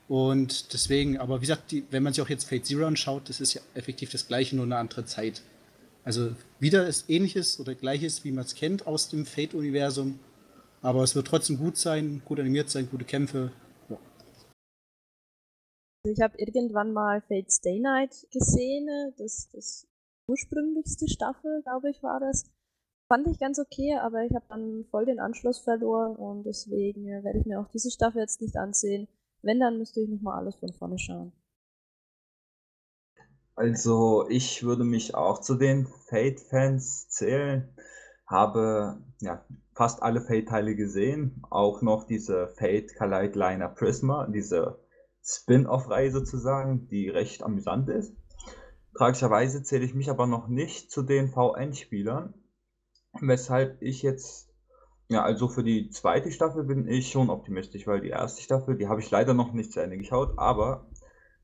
Und deswegen, aber wie gesagt, die, wenn man sich auch jetzt Fate Zero anschaut, das ist ja effektiv das gleiche, nur eine andere Zeit. Also wieder ist ähnliches oder gleiches, wie man es kennt aus dem Fate-Universum. Aber es wird trotzdem gut sein, gut animiert sein, gute Kämpfe. Ja. Also ich habe irgendwann mal Fate Stay Night gesehen, das, das ursprünglichste Staffel, glaube ich, war das. Fand ich ganz okay, aber ich habe dann voll den Anschluss verloren und deswegen werde ich mir auch diese Staffel jetzt nicht ansehen. Wenn, dann müsste ich nochmal alles von vorne schauen. Also, ich würde mich auch zu den Fate-Fans zählen. Habe ja fast alle Fate-Teile gesehen, auch noch diese Fate Kalite Liner Prisma, diese Spin-off-Reihe sozusagen, die recht amüsant ist. Tragischerweise zähle ich mich aber noch nicht zu den VN-Spielern, weshalb ich jetzt, ja, also für die zweite Staffel bin ich schon optimistisch, weil die erste Staffel, die habe ich leider noch nicht zu Ende geschaut, aber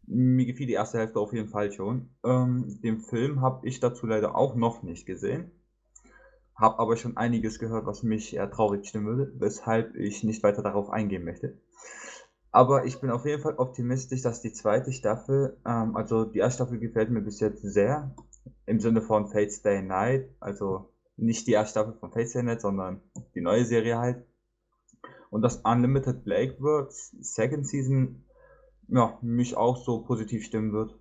mir gefiel die erste Hälfte auf jeden Fall schon. Ähm, den Film habe ich dazu leider auch noch nicht gesehen. Habe aber schon einiges gehört, was mich eher traurig stimmen würde, weshalb ich nicht weiter darauf eingehen möchte. Aber ich bin auf jeden Fall optimistisch, dass die zweite Staffel, ähm, also die erste Staffel gefällt mir bis jetzt sehr, im Sinne von Fate's Day Night, also nicht die erste Staffel von Fate's Day Night, sondern die neue Serie halt. Und das Unlimited Blake Works Second Season, ja, mich auch so positiv stimmen wird.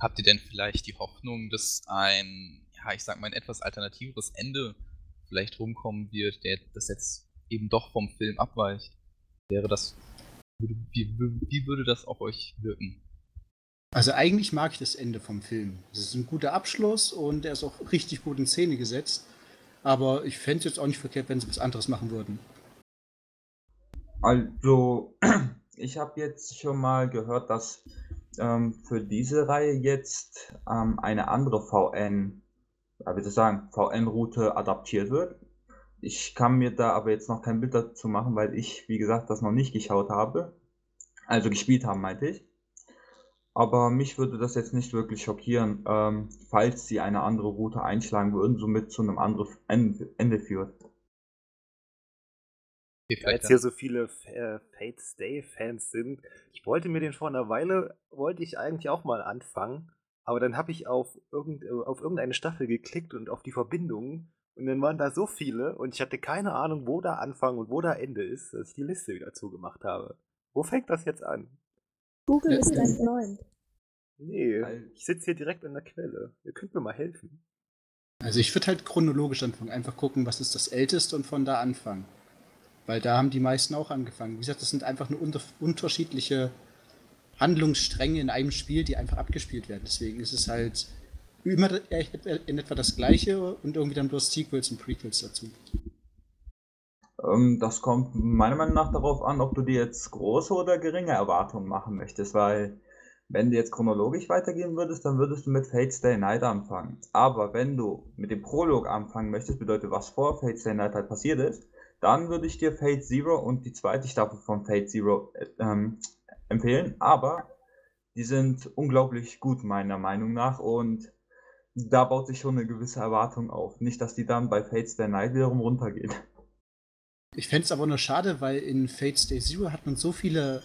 Habt ihr denn vielleicht die Hoffnung, dass ein, ja, ich sag mal, ein etwas alternativeres Ende vielleicht rumkommen wird, der das jetzt eben doch vom Film abweicht? Wäre das, wie, wie würde das auf euch wirken? Also eigentlich mag ich das Ende vom Film. Es ist ein guter Abschluss und er ist auch richtig gut in Szene gesetzt. Aber ich fände es jetzt auch nicht verkehrt, wenn sie was anderes machen würden. Also, (clears throat) ich habe jetzt schon mal gehört, dass ähm, für diese Reihe jetzt ähm, eine andere VN, ja, wie soll sagen, VN-Route adaptiert wird. Ich kann mir da aber jetzt noch kein Bild dazu machen, weil ich, wie gesagt, das noch nicht geschaut habe. Also gespielt haben, meinte ich. Aber mich würde das jetzt nicht wirklich schockieren, ähm, falls sie eine andere Route einschlagen würden, somit zu einem anderen Ende führt. Ja, jetzt hier so viele äh, Fate Stay Fans sind, ich wollte mir den vor einer Weile, wollte ich eigentlich auch mal anfangen, aber dann habe ich auf, irgend, äh, auf irgendeine Staffel geklickt und auf die Verbindungen und dann waren da so viele und ich hatte keine Ahnung, wo da Anfang und wo da Ende ist, dass ich die Liste wieder zugemacht habe. Wo fängt das jetzt an? Google ist dein Freund. Nee, ich sitze hier direkt an der Quelle. Ihr könnt mir mal helfen. Also ich würde halt chronologisch anfangen. Einfach gucken, was ist das Älteste und von da anfangen. Weil da haben die meisten auch angefangen. Wie gesagt, das sind einfach nur unter unterschiedliche Handlungsstränge in einem Spiel, die einfach abgespielt werden. Deswegen ist es halt immer in etwa das Gleiche und irgendwie dann bloß Sequels und Prequels dazu. Ähm, das kommt meiner Meinung nach darauf an, ob du dir jetzt große oder geringe Erwartungen machen möchtest, weil wenn du jetzt chronologisch weitergehen würdest, dann würdest du mit Fate Stay Night anfangen. Aber wenn du mit dem Prolog anfangen möchtest, bedeutet, was vor Fate Stay Night halt passiert ist, dann würde ich dir Fate Zero und die zweite Staffel von Fate Zero äh, ähm, empfehlen. Aber die sind unglaublich gut, meiner Meinung nach. Und da baut sich schon eine gewisse Erwartung auf. Nicht, dass die dann bei Fate Stay Night wiederum runtergeht. Ich fände es aber nur schade, weil in Fate Stay Zero hat man so viele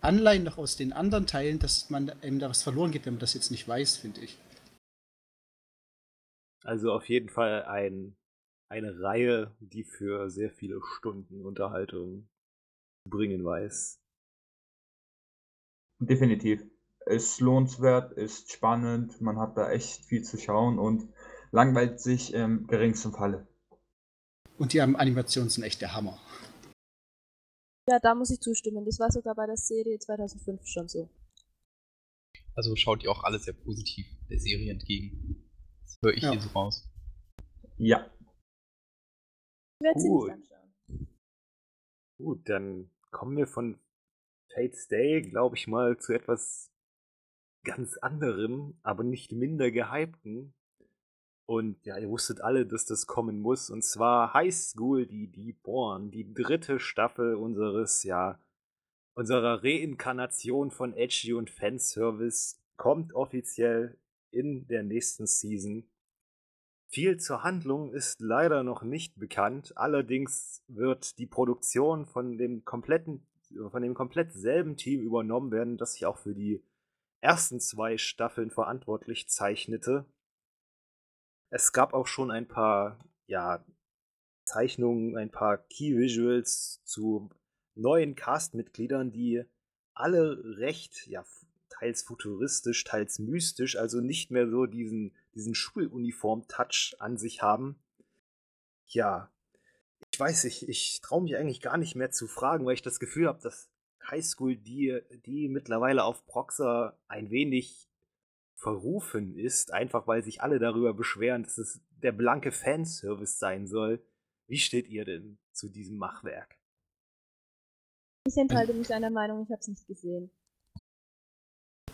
Anleihen noch aus den anderen Teilen, dass man eben da was verloren geht, wenn man das jetzt nicht weiß, finde ich. Also auf jeden Fall ein, eine Reihe, die für sehr viele Stunden Unterhaltung bringen weiß. Definitiv. Ist lohnenswert, ist spannend, man hat da echt viel zu schauen und langweilt sich im geringsten Falle. Und die Animationen sind echt der Hammer. Ja, da muss ich zustimmen. Das war sogar bei der Serie 2005 schon so. Also schaut ihr auch alle sehr positiv der Serie entgegen. Das höre ich ja. hier so raus. Ja. Ich werde sie nicht anschauen. Gut, dann kommen wir von Fate's Day, glaube ich mal, zu etwas ganz anderem, aber nicht minder gehypten. Und ja, ihr wusstet alle, dass das kommen muss. Und zwar High School die Deborn, die dritte Staffel unseres, ja, unserer Reinkarnation von Edgy und Fanservice, kommt offiziell in der nächsten Season. Viel zur Handlung ist leider noch nicht bekannt. Allerdings wird die Produktion von dem kompletten, von dem komplett selben Team übernommen werden, das sich auch für die ersten zwei Staffeln verantwortlich zeichnete. Es gab auch schon ein paar, ja, Zeichnungen, ein paar Key Visuals zu neuen Castmitgliedern, die alle recht, ja, teils futuristisch, teils mystisch, also nicht mehr so diesen, diesen Schuluniform-Touch an sich haben. Ja, ich weiß, ich, ich traue mich eigentlich gar nicht mehr zu fragen, weil ich das Gefühl habe, dass Highschool die, die mittlerweile auf Proxer ein wenig verrufen ist, einfach weil sich alle darüber beschweren, dass es der blanke Fanservice sein soll. Wie steht ihr denn zu diesem Machwerk? Ich enthalte mich einer Meinung, ich habe es nicht gesehen.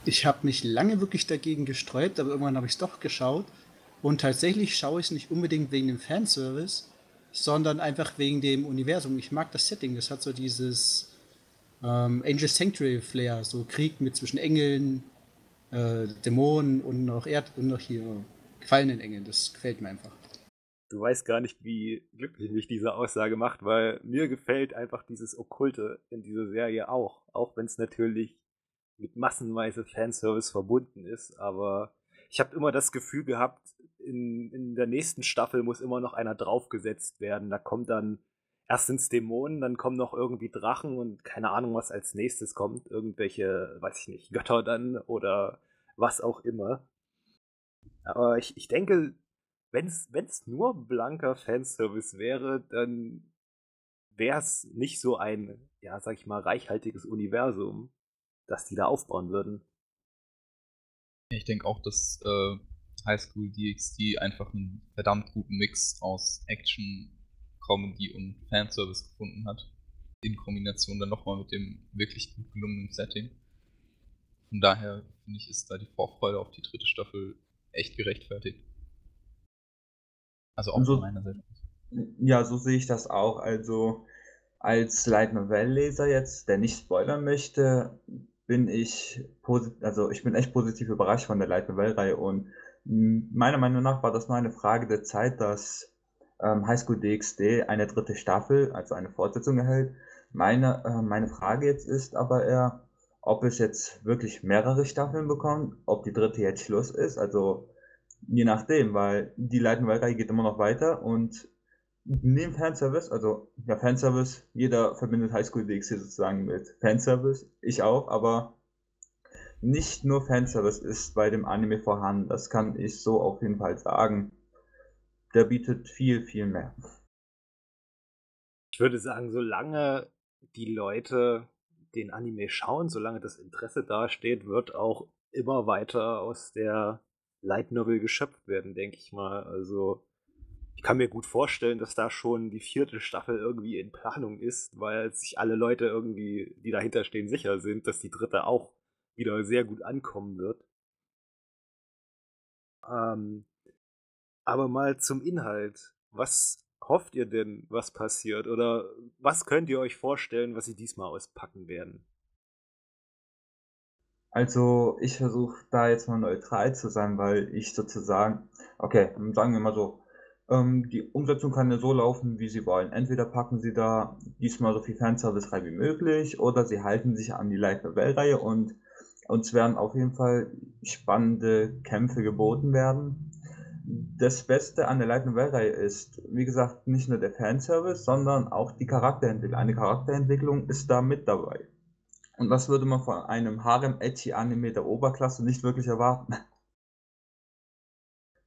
Ich habe mich lange wirklich dagegen gesträubt, aber irgendwann habe ich es doch geschaut. Und tatsächlich schaue ich es nicht unbedingt wegen dem Fanservice, sondern einfach wegen dem Universum. Ich mag das Setting. Das hat so dieses ähm, Angel Sanctuary Flair, so Krieg mit zwischen Engeln, äh, Dämonen und noch Erd und noch hier gefallenen Engeln. Das gefällt mir einfach. du weißt gar nicht, wie glücklich mich diese Aussage macht, weil mir gefällt einfach dieses Okkulte in dieser Serie auch. Auch wenn es natürlich mit massenweise Fanservice verbunden ist, aber ich habe immer das Gefühl gehabt, in, in der nächsten Staffel muss immer noch einer draufgesetzt werden. Da kommt dann erst ins Dämonen, dann kommen noch irgendwie Drachen und keine Ahnung, was als nächstes kommt. Irgendwelche, weiß ich nicht, Götter dann oder was auch immer. Aber ich, ich denke, wenn es nur blanker Fanservice wäre, dann wäre es nicht so ein, ja, sag ich mal, reichhaltiges Universum, das die da aufbauen würden. Ich denke auch, dass äh, High School DxD einfach einen verdammt guten Mix aus Action, Comedy und Fanservice gefunden hat. In Kombination dann nochmal mit dem wirklich gut gelungenen Setting. Von daher finde ich, ist da die Vorfreude auf die dritte Staffel echt gerechtfertigt. Also auch so, von meiner Seite. Ja, so sehe ich das auch. Also als Light Novel Leser jetzt, der nicht spoilern möchte, bin ich also ich bin echt positiv überrascht von der Light Novel Reihe und meiner Meinung nach war das nur eine Frage der Zeit, dass ähm, High School DxD eine dritte Staffel, also eine Fortsetzung erhält. Meine, äh, meine Frage jetzt ist aber eher, ob es jetzt wirklich mehrere Staffeln bekommt, ob die dritte jetzt Schluss ist, also je nachdem, weil die Light Novel Reihe geht immer noch weiter und neben Fanservice, also ja Fanservice, jeder verbindet High School DxD sozusagen mit Fanservice, ich auch, aber nicht nur Fanservice ist bei dem Anime vorhanden, das kann ich so auf jeden Fall sagen. Der bietet viel, viel mehr. Ich würde sagen, solange die Leute den Anime schauen, solange das Interesse dasteht, wird auch immer weiter aus der Light Novel geschöpft werden, denke ich mal. Also ich kann mir gut vorstellen, dass da schon die vierte Staffel irgendwie in Planung ist, weil sich alle Leute irgendwie, die dahinter stehen, sicher sind, dass die dritte auch wieder sehr gut ankommen wird. Ähm, aber mal zum Inhalt. Was hofft ihr denn, was passiert? Oder was könnt ihr euch vorstellen, was sie diesmal auspacken werden? Also ich versuche da jetzt mal neutral zu sein, weil ich sozusagen, okay, sagen wir mal so, ähm, die Umsetzung kann ja so laufen, wie sie wollen. Entweder packen sie da diesmal so viel Fanservice rein wie möglich oder sie halten sich an die Light Novel-Reihe und uns werden auf jeden Fall spannende Kämpfe geboten werden. Das Beste an der Light Novel-Reihe ist, wie gesagt, nicht nur der Fanservice, sondern auch die Charakterentwicklung. Eine Charakterentwicklung ist da mit dabei. Und das würde man von einem Harem-Edgy-Anime der Oberklasse nicht wirklich erwarten.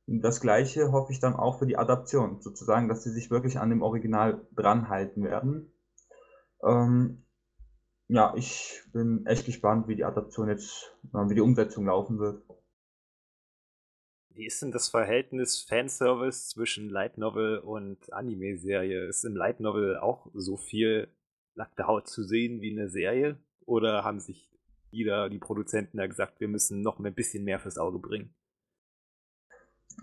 Das gleiche hoffe ich dann auch für die Adaption, sozusagen, dass sie sich wirklich an dem Original dranhalten werden. Ähm, ja, ich bin echt gespannt, wie die Adaption jetzt, wie die Umsetzung laufen wird. Wie ist denn das Verhältnis Fanservice zwischen Light Novel und Anime-Serie? Ist im Light Novel auch so viel nackte Haut zu sehen wie in der Serie? Oder haben sich wieder die Produzenten da gesagt, wir müssen noch ein bisschen mehr fürs Auge bringen?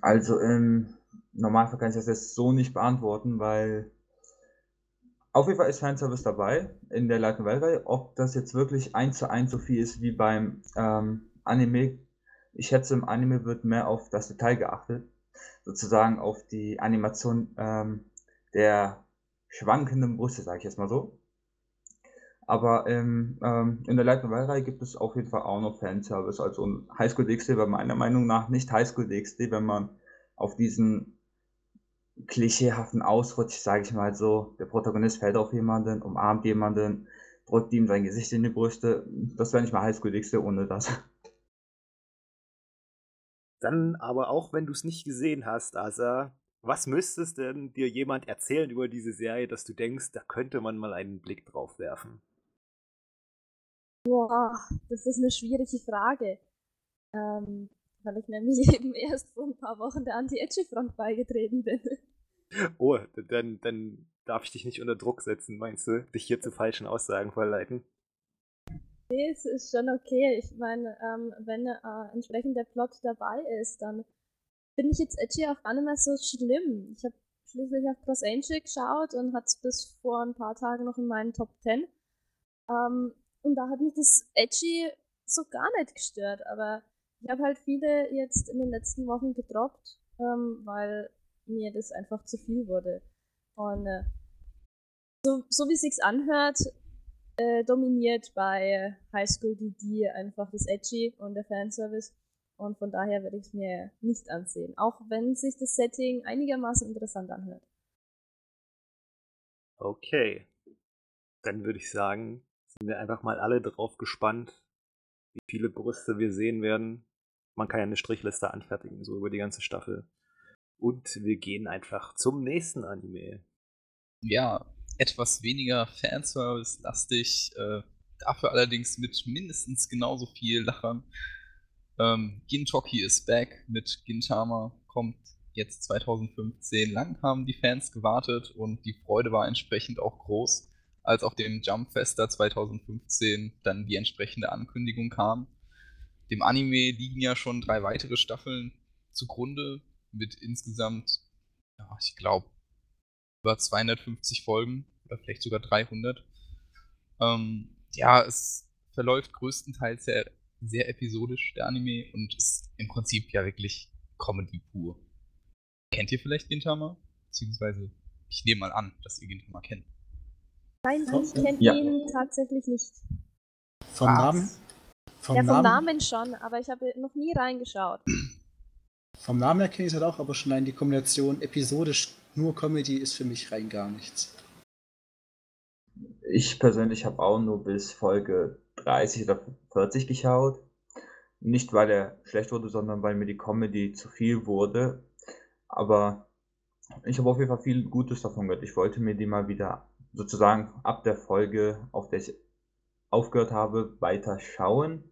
Also im Normalfall kann ich das jetzt so nicht beantworten, weil auf jeden Fall ist Fanservice dabei in der Light Novel-Reihe. Ob das jetzt wirklich eins zu eins so viel ist wie beim ähm, Anime, ich schätze, im Anime wird mehr auf das Detail geachtet. Sozusagen auf die Animation ähm, der schwankenden Brüste, sage ich jetzt mal so. Aber im, ähm, in der Light Novel-Reihe gibt es auf jeden Fall auch noch Fanservice. Also Highschool DxD war meiner Meinung nach nicht Highschool DxD, wenn man auf diesen klischeehaften Ausrutsch, sage ich mal so. Der Protagonist fällt auf jemanden, umarmt jemanden, drückt ihm sein Gesicht in die Brüste. Das wäre nicht mal Highschool ohne das. Dann aber auch, wenn du es nicht gesehen hast, Asa, was müsstest denn dir jemand erzählen über diese Serie, dass du denkst, da könnte man mal einen Blick drauf werfen? Boah, das ist eine schwierige Frage. Ähm, weil ich nämlich (laughs) eben erst vor ein paar Wochen der Anti-Edgy-Front beigetreten bin. Oh, dann, dann darf ich dich nicht unter Druck setzen, meinst du? Dich hier zu falschen Aussagen verleiten? Nee, es ist schon okay. Ich meine, ähm, wenn äh, entsprechend der Plot dabei ist, dann finde ich jetzt Edgy auch gar nicht mehr so schlimm. Ich habe schließlich auf Cross Angel geschaut und hat es bis vor ein paar Tagen noch in meinen Top 10. Ähm, und da hat mich das Edgy so gar nicht gestört, aber ich habe halt viele jetzt in den letzten Wochen gedroppt, ähm, weil mir das einfach zu viel wurde. Und äh, so, so wie es sich anhört, äh, dominiert bei High School DD einfach das Edgy und der Fanservice. Und von daher werde ich es mir nicht ansehen, auch wenn sich das Setting einigermaßen interessant anhört. Okay. Dann würde ich sagen, sind wir einfach mal alle drauf gespannt, wie viele Brüste wir sehen werden. Man kann ja eine Strichliste anfertigen, so über die ganze Staffel. Und wir gehen einfach zum nächsten Anime. Ja, etwas weniger Fanservice-lastig, äh, dafür allerdings mit mindestens genauso viel Lachern. Ähm, Gintoki is back mit Gintama, kommt jetzt 2015. Lang haben die Fans gewartet und die Freude war entsprechend auch groß, als auf dem Jump Fester 2015 dann die entsprechende Ankündigung kam. Dem Anime liegen ja schon drei weitere Staffeln zugrunde mit insgesamt, ja, ich glaube, über 250 Folgen oder vielleicht sogar 300. Ähm, ja, es verläuft größtenteils sehr, sehr episodisch, der Anime, und ist im Prinzip ja wirklich Comedy pur. Kennt ihr vielleicht Gintama? Beziehungsweise, ich nehme mal an, dass ihr Gintama kennt. Nein, ich kenne ja. ihn tatsächlich nicht. Vom Was? Namen? Vom ja, vom Namen? Namen schon, aber ich habe noch nie reingeschaut. (clears throat) Vom Namen her kenne ich es halt auch, aber schon allein die Kombination episodisch nur Comedy ist für mich rein gar nichts. Ich persönlich habe auch nur bis Folge 30 oder 40 geschaut. Nicht, weil er schlecht wurde, sondern weil mir die Comedy zu viel wurde. Aber ich habe auf jeden Fall viel Gutes davon gehört. Ich wollte mir die mal wieder sozusagen ab der Folge, auf der ich aufgehört habe, weiter schauen.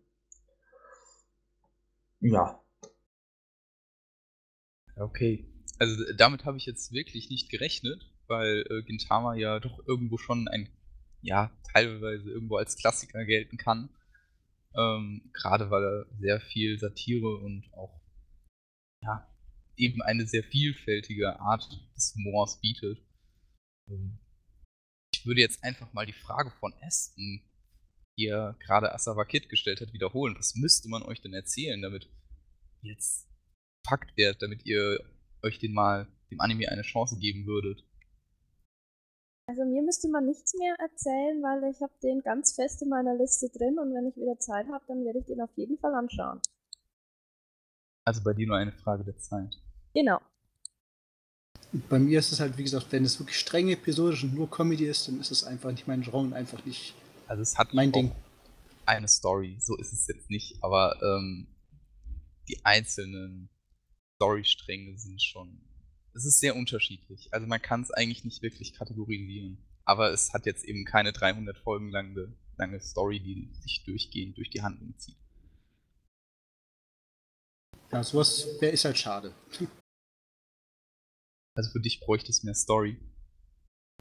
Ja. Okay. Also damit habe ich jetzt wirklich nicht gerechnet, weil äh, Gintama ja doch irgendwo schon ein, ja, teilweise irgendwo als Klassiker gelten kann. Ähm, Gerade weil er sehr viel Satire und auch ja, eben eine sehr vielfältige Art des Humors bietet. Ähm, ich würde jetzt einfach mal die Frage von Aston, die er gerade Asawa Kid gestellt hat, wiederholen. Was müsste man euch denn erzählen, damit jetzt Fakt wird, damit ihr euch den mal dem Anime eine Chance geben würdet? Also mir müsste man nichts mehr erzählen, weil ich habe den ganz fest in meiner Liste drin und wenn ich wieder Zeit habe, dann werde ich den auf jeden Fall anschauen. Also bei dir nur eine Frage der Zeit. Genau. Bei mir ist es halt, wie gesagt, wenn es wirklich streng episodisch und nur Comedy ist, dann ist es einfach nicht mein Genre und einfach nicht also es hat mein Ding. Eine Story, so ist es jetzt nicht, aber ähm, die einzelnen Storystränge sind schon. Es ist sehr unterschiedlich. Also man kann es eigentlich nicht wirklich kategorisieren. Aber es hat jetzt eben keine 300 Folgen lange, lange Story, die sich durchgehend durch die Handlung zieht. Ja, sowas wäre ist halt schade. Also für dich bräuchte es mehr Story.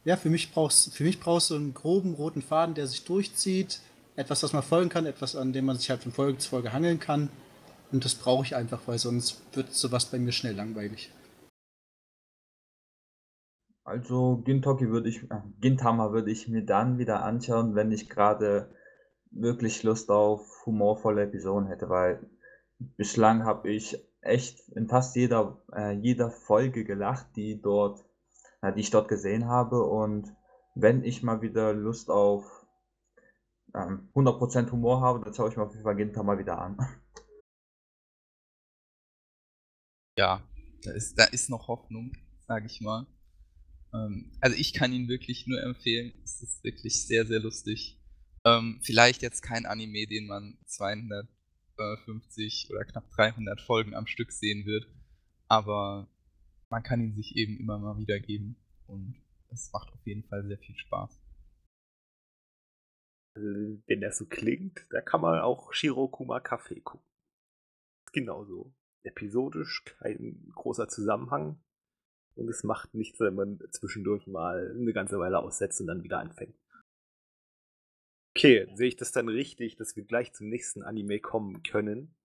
Ja, für mich brauchst für mich brauchst du einen groben roten Faden, der sich durchzieht, etwas, was man folgen kann, etwas, an dem man sich halt von Folge zu Folge hangeln kann. Und das brauche ich einfach, weil sonst wird sowas bei mir schnell langweilig. Also Gintoki würde ich, äh, Gintama würde ich mir dann wieder anschauen, wenn ich gerade wirklich Lust auf humorvolle Episoden hätte, weil bislang habe ich echt in fast jeder, äh, jeder Folge gelacht, die dort, äh, die ich dort gesehen habe. Und wenn ich mal wieder Lust auf ähm, 100% Humor habe, dann schaue ich mir auf jeden Fall Gintama wieder an. Ja, da ist, da ist noch Hoffnung, sage ich mal. Ähm, also ich kann ihn wirklich nur empfehlen. Es ist wirklich sehr, sehr lustig. Ähm, vielleicht jetzt kein Anime, den man 200 250 oder knapp 300 Folgen am Stück sehen wird. Aber man kann ihn sich eben immer mal wieder geben und es macht auf jeden Fall sehr viel Spaß. Wenn das so klingt, da kann man auch Shirokuma Café gucken. Genauso. Episodisch, kein großer Zusammenhang. Und es macht nichts, wenn man zwischendurch mal eine ganze Weile aussetzt und dann wieder anfängt. Okay, sehe ich das dann richtig, dass wir gleich zum nächsten Anime kommen können?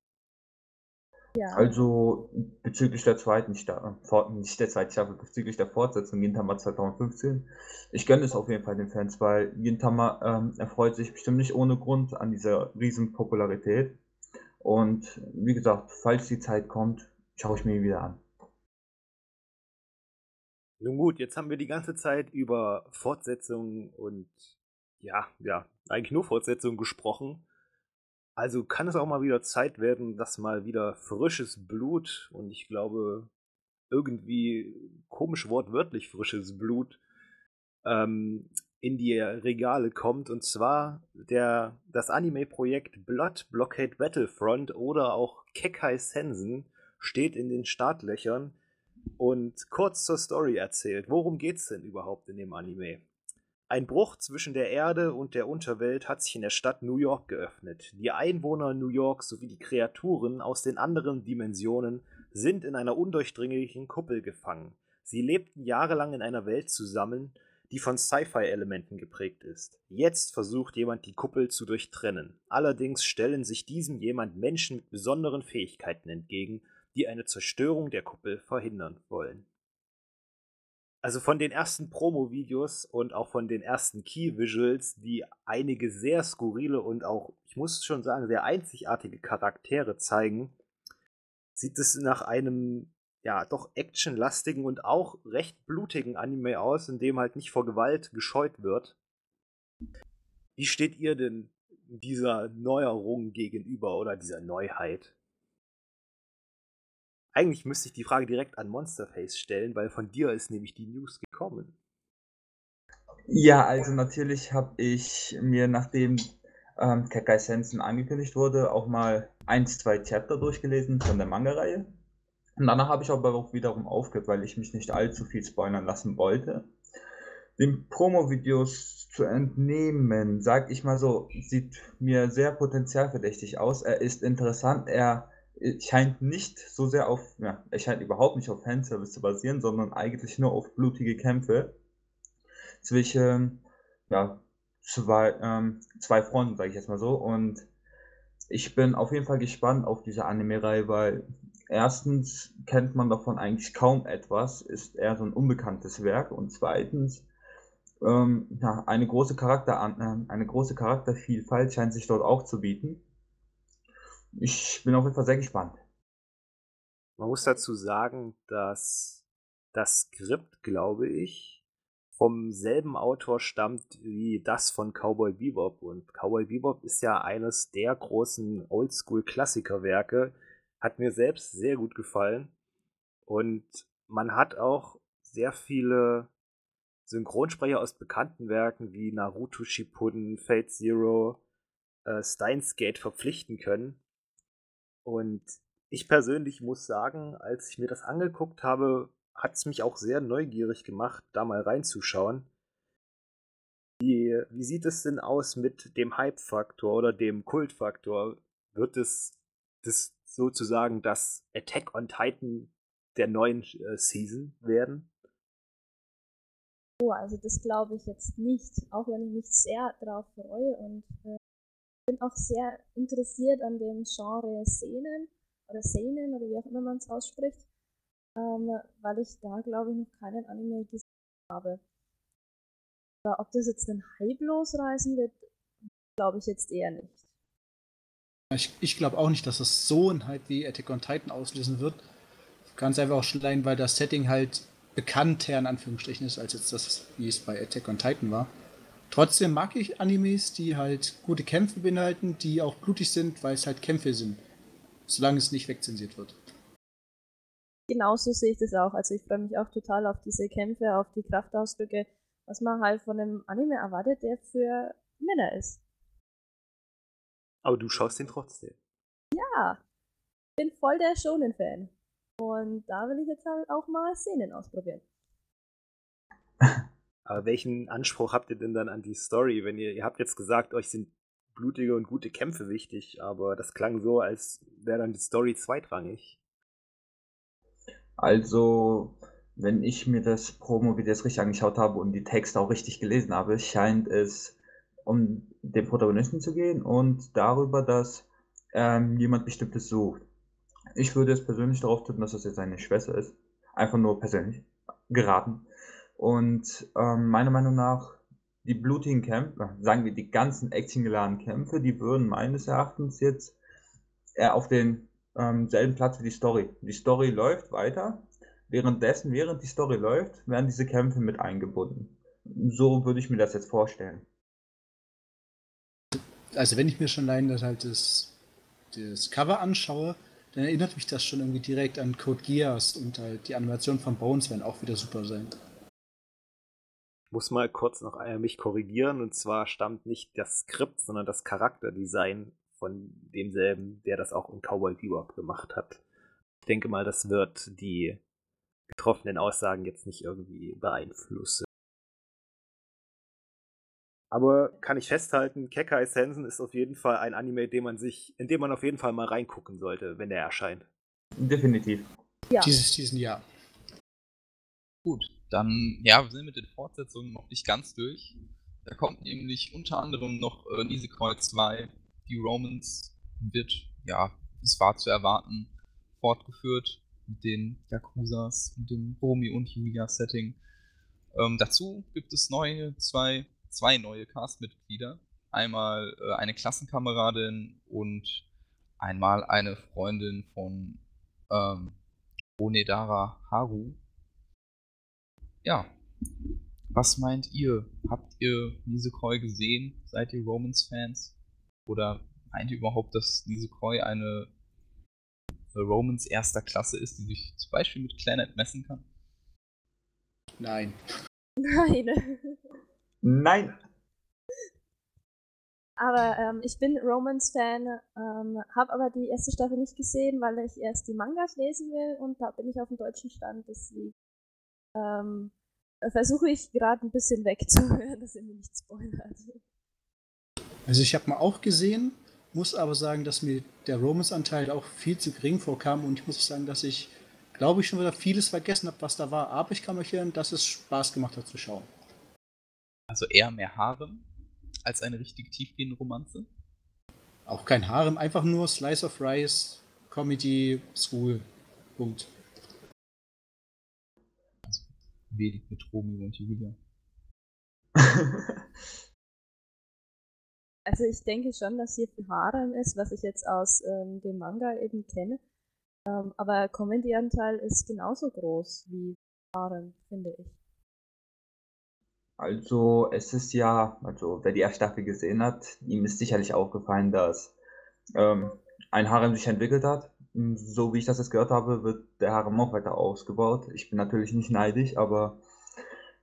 Ja. Also bezüglich der zweiten Staffel, nicht der zweiten Staffel, bezüglich der Fortsetzung Gintama 2015. Ich gönne es auf jeden Fall den Fans, weil Gintama ähm, erfreut sich bestimmt nicht ohne Grund an dieser riesen Popularität. Und wie gesagt, falls die Zeit kommt, schaue ich mir ihn wieder an. Nun gut, jetzt haben wir die ganze Zeit über Fortsetzungen und ja, ja, eigentlich nur Fortsetzungen gesprochen. Also kann es auch mal wieder Zeit werden, dass mal wieder frisches Blut und ich glaube irgendwie komisch wortwörtlich frisches Blut ähm, in die Regale kommt. Und zwar der, das Anime-Projekt Blood Blockade Battlefront oder auch Kekai Sensen steht in den Startlöchern und kurz zur Story erzählt. Worum geht's denn überhaupt in dem Anime? Ein Bruch zwischen der Erde und der Unterwelt hat sich in der Stadt New York geöffnet. Die Einwohner New York sowie die Kreaturen aus den anderen Dimensionen sind in einer undurchdringlichen Kuppel gefangen. Sie lebten jahrelang in einer Welt zusammen, die von Sci-Fi-Elementen geprägt ist. Jetzt versucht jemand die Kuppel zu durchtrennen. Allerdings stellen sich diesem jemand Menschen mit besonderen Fähigkeiten entgegen, die eine Zerstörung der Kuppel verhindern wollen. Also von den ersten Promo-Videos und auch von den ersten Key-Visuals, die einige sehr skurrile und auch, ich muss schon sagen, sehr einzigartige Charaktere zeigen, sieht es nach einem ja, doch actionlastigen und auch recht blutigen Anime aus, in dem halt nicht vor Gewalt gescheut wird. Wie steht ihr denn dieser Neuerung gegenüber oder dieser Neuheit? Eigentlich müsste ich die Frage direkt an Monsterface stellen, weil von dir ist nämlich die News gekommen. Ja, also natürlich habe ich mir, nachdem ähm, Kekai Sensen angekündigt wurde, auch mal eins, zwei Chapter durchgelesen von der Manga-Reihe. Und danach habe ich aber auch wiederum aufgehört, weil ich mich nicht allzu viel spoilern lassen wollte. Den Promo-Videos zu entnehmen, sag ich mal so, sieht mir sehr potenzialverdächtig aus. Er ist interessant, er scheint nicht so sehr auf, ja, er scheint überhaupt nicht auf Fanservice zu basieren, sondern eigentlich nur auf blutige Kämpfe zwischen ja, zwei, ähm, zwei Fronten, sage ich jetzt mal so. Und ich bin auf jeden Fall gespannt auf diese Anime-Reihe, weil erstens kennt man davon eigentlich kaum etwas, ist eher so ein unbekanntes Werk und zweitens ähm, ja, eine große Charakter äh, eine große Charaktervielfalt scheint sich dort auch zu bieten. Ich bin auf jeden Fall sehr gespannt. Man muss dazu sagen, dass das Skript, glaube ich, vom selben Autor stammt wie das von Cowboy Bebop. Und Cowboy Bebop ist ja eines der großen Oldschool-Klassikerwerke, hat mir selbst sehr gut gefallen. Und man hat auch sehr viele Synchronsprecher aus bekannten Werken wie Naruto Shippuden, Fate Zero, äh, Steins Gate verpflichten können. Und ich persönlich muss sagen, als ich mir das angeguckt habe, hat es mich auch sehr neugierig gemacht, da mal reinzuschauen. Wie, wie sieht es denn aus mit dem Hype-Faktor oder dem Kult-Faktor? Wird es das sozusagen das Attack on Titan der neuen äh, Season werden? Oh, also das glaube ich jetzt nicht, auch wenn ich mich sehr darauf freue und äh, bin auch sehr interessiert an dem Genre Szenen oder Szenen oder wie auch immer man es ausspricht, ähm, weil ich da glaube ich noch keinen Anime gesehen habe. Aber ob das jetzt den Hype losreißen wird, glaube ich jetzt eher nicht. Ich, ich glaube auch nicht, dass es so ein Hype wie Attack on Titan auslösen wird. Ganz einfach auch schon allein, weil das Setting halt bekannter in Anführungsstrichen ist, als jetzt das, wie es bei Attack on Titan war. Trotzdem mag ich Animes, die halt gute Kämpfe beinhalten, die auch blutig sind, weil es halt Kämpfe sind. Solange es nicht wegzensiert wird. Genauso sehe ich das auch. Also ich freue mich auch total auf diese Kämpfe, auf die Kraftausdrücke, was man halt von einem Anime erwartet, der für Männer ist. Aber du schaust ihn trotzdem. Ja, ich bin voll der Shonen-Fan. Und da will ich jetzt halt auch mal Szenen ausprobieren. Aber welchen Anspruch habt ihr denn dann an die Story, wenn ihr, ihr habt jetzt gesagt, euch sind blutige und gute Kämpfe wichtig, aber das klang so, als wäre dann die Story zweitrangig. Also, wenn ich mir das Promo-Video richtig angeschaut habe und die Texte auch richtig gelesen habe, scheint es um den Protagonisten zu gehen und darüber, dass ähm, jemand Bestimmtes sucht. Ich würde es persönlich darauf tippen, dass das jetzt seine Schwester ist. Einfach nur persönlich geraten. Und ähm, meiner Meinung nach, die blutigen Kämpfe, sagen wir die ganzen actiongeladenen Kämpfe, die würden meines Erachtens jetzt eher auf den ähm, selben Platz wie die Story. Die Story läuft weiter. währenddessen, während die Story läuft, werden diese Kämpfe mit eingebunden. So würde ich mir das jetzt vorstellen. Also wenn ich mir schon allein das halt das, das Cover anschaue, dann erinnert mich das schon irgendwie direkt an Code Geass und halt die Animation von Bones werden auch wieder super sein. Ich muss mal kurz noch mich korrigieren und zwar stammt nicht das Skript, sondern das Charakterdesign von demselben, der das auch in Cowboy Bebop gemacht hat. Ich denke mal, das wird die getroffenen Aussagen jetzt nicht irgendwie beeinflussen. Aber kann ich festhalten, Kekai Sensen ist auf jeden Fall ein Anime, den man sich, in dem man auf jeden Fall mal reingucken sollte, wenn der erscheint. Definitiv. Ja. Dieses, diesen Jahr. Gut, dann ja, wir sind mit den Fortsetzungen noch nicht ganz durch. Da kommt nämlich unter anderem noch äh, Nisekoi 2, die Romans wird, ja, es war zu erwarten, fortgeführt mit den Yakuzas und dem Romi und Julia-Setting. Ähm, dazu gibt es neue zwei zwei neue Castmitglieder. Einmal äh, eine Klassenkameradin und einmal eine Freundin von ähm, Onedara Haru. Ja, was meint ihr? Habt ihr Nisekoi gesehen? Seid ihr Romans-Fans? Oder meint ihr überhaupt, dass Nisekoi eine Romans erster Klasse ist, die sich zum Beispiel mit Clanet messen kann? Nein. Nein. Nein. Aber ähm, ich bin Romance-Fan, ähm, habe aber die erste Staffel nicht gesehen, weil ich erst die Mangas lesen will und da bin ich auf dem deutschen Stand. Deswegen ähm, versuche ich gerade ein bisschen wegzuhören, (laughs) dass ihr mir nicht spoilert. Also ich habe mal auch gesehen, muss aber sagen, dass mir der Romance-Anteil auch viel zu gering vorkam und ich muss sagen, dass ich, glaube ich, schon wieder vieles vergessen habe, was da war. Aber ich kann mich erinnern, dass es Spaß gemacht hat zu schauen. Also eher mehr Harem als eine richtig tiefgehende Romanze? Auch kein Harem, einfach nur Slice of Rice, Comedy, School. Punkt. Also wenig mit Romeo und Julia. also ich denke schon, dass hier viel Harem ist, was ich jetzt aus ähm, dem Manga eben kenne. Ähm, aber Comedy-Anteil ist genauso groß wie Harem, finde ich. Also, es ist ja, also wer die erste Staffel gesehen hat, ihm ist sicherlich aufgefallen, dass ähm, ein Harem sich entwickelt hat. Hm, so wie ich das jetzt gehört habe, wird der Harem auch weiter ausgebaut. Ich bin natürlich nicht neidisch, aber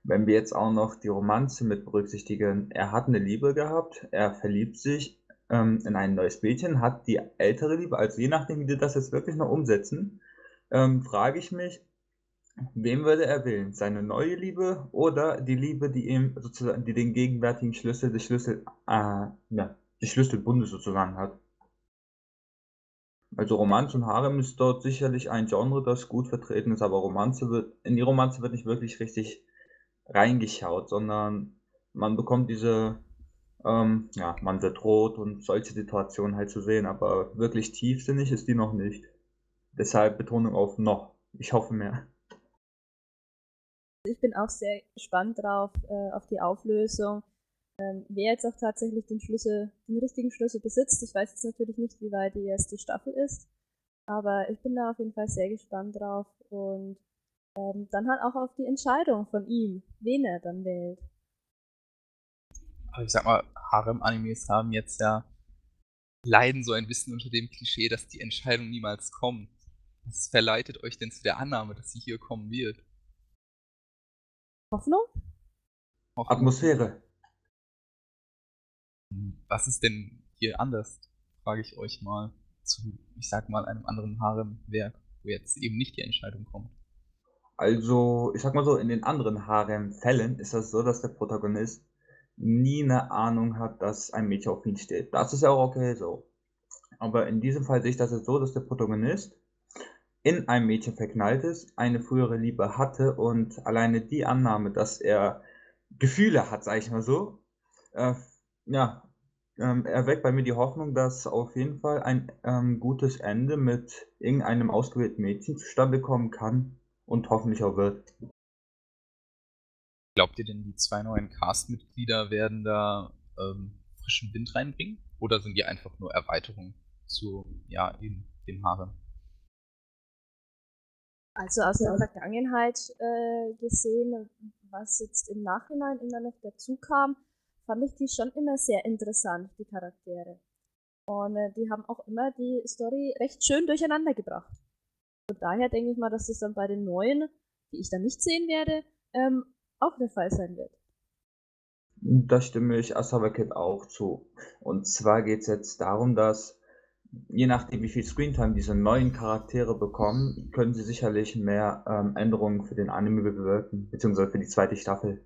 wenn wir jetzt auch noch die Romanze mit berücksichtigen, er hat eine Liebe gehabt, er verliebt sich ähm, in ein neues Mädchen, hat die ältere Liebe, also je nachdem, wie die das jetzt wirklich noch umsetzen, ähm, frage ich mich, Wem würde er wählen? Seine neue Liebe oder die Liebe, die ihm sozusagen, die den gegenwärtigen Schlüssel des Schlüssel, äh, ja, des Schlüsselbundes sozusagen hat? Also Romanze und Harem ist dort sicherlich ein Genre, das gut vertreten ist, aber Romanze wird, in die Romanze wird nicht wirklich richtig reingeschaut, sondern man bekommt diese, ähm, ja, man wird rot und solche Situationen halt zu sehen, aber wirklich tiefsinnig ist die noch nicht. Deshalb Betonung auf noch. Ich hoffe mehr. Ich bin auch sehr gespannt drauf, äh, auf die Auflösung. Ähm, wer jetzt auch tatsächlich den Schlüssel, den richtigen Schlüssel besitzt. Ich weiß jetzt natürlich nicht, wie weit die erste Staffel ist. Aber ich bin da auf jeden Fall sehr gespannt drauf. Und ähm, dann halt auch auf die Entscheidung von ihm, wen er dann wählt. Aber ich sag mal, Harem-Animes haben jetzt ja leiden so ein bisschen unter dem Klischee, dass die Entscheidung niemals kommt. Was verleitet euch denn zu der Annahme, dass sie hier kommen wird? Hoffnung? Atmosphäre. Was ist denn hier anders, frage ich euch mal, zu, ich sag mal, einem anderen Harem-Werk, wo jetzt eben nicht die Entscheidung kommt? Also, ich sag mal so, in den anderen Harem-Fällen ist das so, dass der Protagonist nie eine Ahnung hat, dass ein Mädchen auf ihn steht. Das ist ja auch okay so. Aber in diesem Fall sehe ich das jetzt so, dass der Protagonist in ein Mädchen verknallt ist, eine frühere Liebe hatte und alleine die Annahme, dass er Gefühle hat, sage ich mal so, äh, ja, ähm, erweckt bei mir die Hoffnung, dass auf jeden Fall ein ähm, gutes Ende mit irgendeinem ausgewählten Mädchen zustande kommen kann und hoffentlich auch wird. Glaubt ihr denn, die zwei neuen Cast-Mitglieder werden da ähm, frischen Wind reinbringen? Oder sind die einfach nur Erweiterungen zu, ja, in dem Haare? Also aus der Vergangenheit äh, gesehen, was jetzt im Nachhinein immer noch dazu kam, fand ich die schon immer sehr interessant, die Charaktere. Und äh, die haben auch immer die Story recht schön durcheinander gebracht. Von daher denke ich mal, dass das dann bei den neuen, die ich dann nicht sehen werde, ähm, auch der Fall sein wird. Da stimme ich Asawakit auch zu. Und zwar geht es jetzt darum, dass je nachdem, wie viel Screentime diese neuen Charaktere bekommen, können sie sicherlich mehr ähm, Änderungen für den Anime bewirken, beziehungsweise für die zweite Staffel.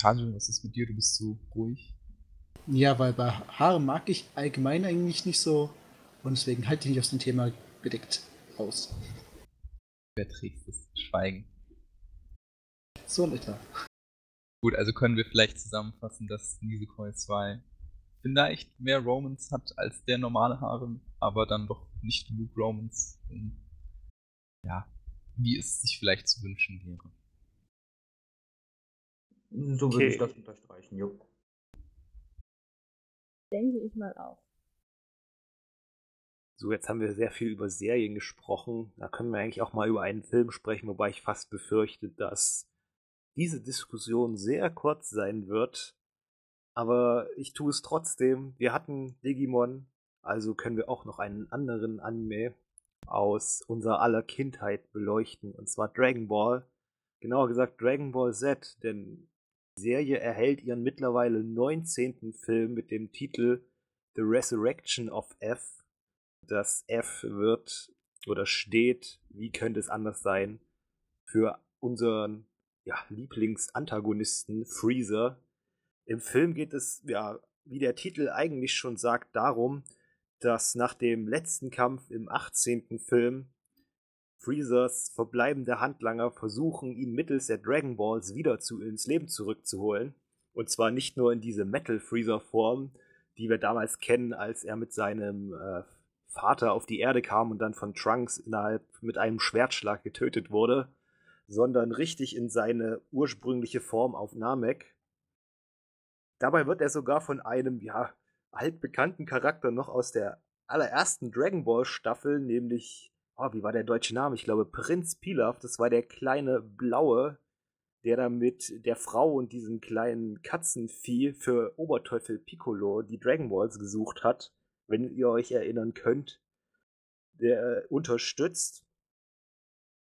Tajo, was ist mit dir? Du bist so ruhig. Ja, weil bei Haaren mag ich allgemein eigentlich nicht so und deswegen halte ich mich aus dem Thema bedeckt aus. Wer trägt das Schweigen? So in etwa. Gut, also können wir vielleicht zusammenfassen, dass Nisekoi 2 vielleicht mehr Romans hat als der normale Harem, aber dann doch nicht genug Romans, um, ja, wie es sich vielleicht zu wünschen wäre. So würde Okay. ich das unterstreichen, jo. Denke ich mal auch. So, jetzt haben wir sehr viel über Serien gesprochen. Da können wir eigentlich auch mal über einen Film sprechen, wobei ich fast befürchte, dass diese Diskussion sehr kurz sein wird. Aber ich tue es trotzdem. Wir hatten Digimon, also können wir auch noch einen anderen Anime aus unserer aller Kindheit beleuchten, und zwar Dragon Ball. Genauer gesagt Dragon Ball Z, denn Serie erhält ihren mittlerweile 19. Film mit dem Titel The Resurrection of F. Das F wird oder steht, wie könnte es anders sein, für unseren ja, Lieblingsantagonisten Freezer. Im Film geht es, ja, wie der Titel eigentlich schon sagt, darum, dass nach dem letzten Kampf im 18. Film Freezers verbleibende Handlanger versuchen, ihn mittels der Dragon Balls wieder zu, ins Leben zurückzuholen. Und zwar nicht nur in diese Metal Freezer Form, die wir damals kennen, als er mit seinem äh, Vater auf die Erde kam und dann von Trunks innerhalb mit einem Schwertschlag getötet wurde, sondern richtig in seine ursprüngliche Form auf Namek. Dabei wird er sogar von einem, ja, altbekannten Charakter noch aus der allerersten Dragon Ball Staffel, nämlich, oh, wie war der deutsche Name? Ich glaube Prinz Pilaf, das war der kleine Blaue, der da mit der Frau und diesem kleinen Katzenvieh für Oberteufel Piccolo die Dragon Balls gesucht hat, wenn ihr euch erinnern könnt. Der äh, unterstützt.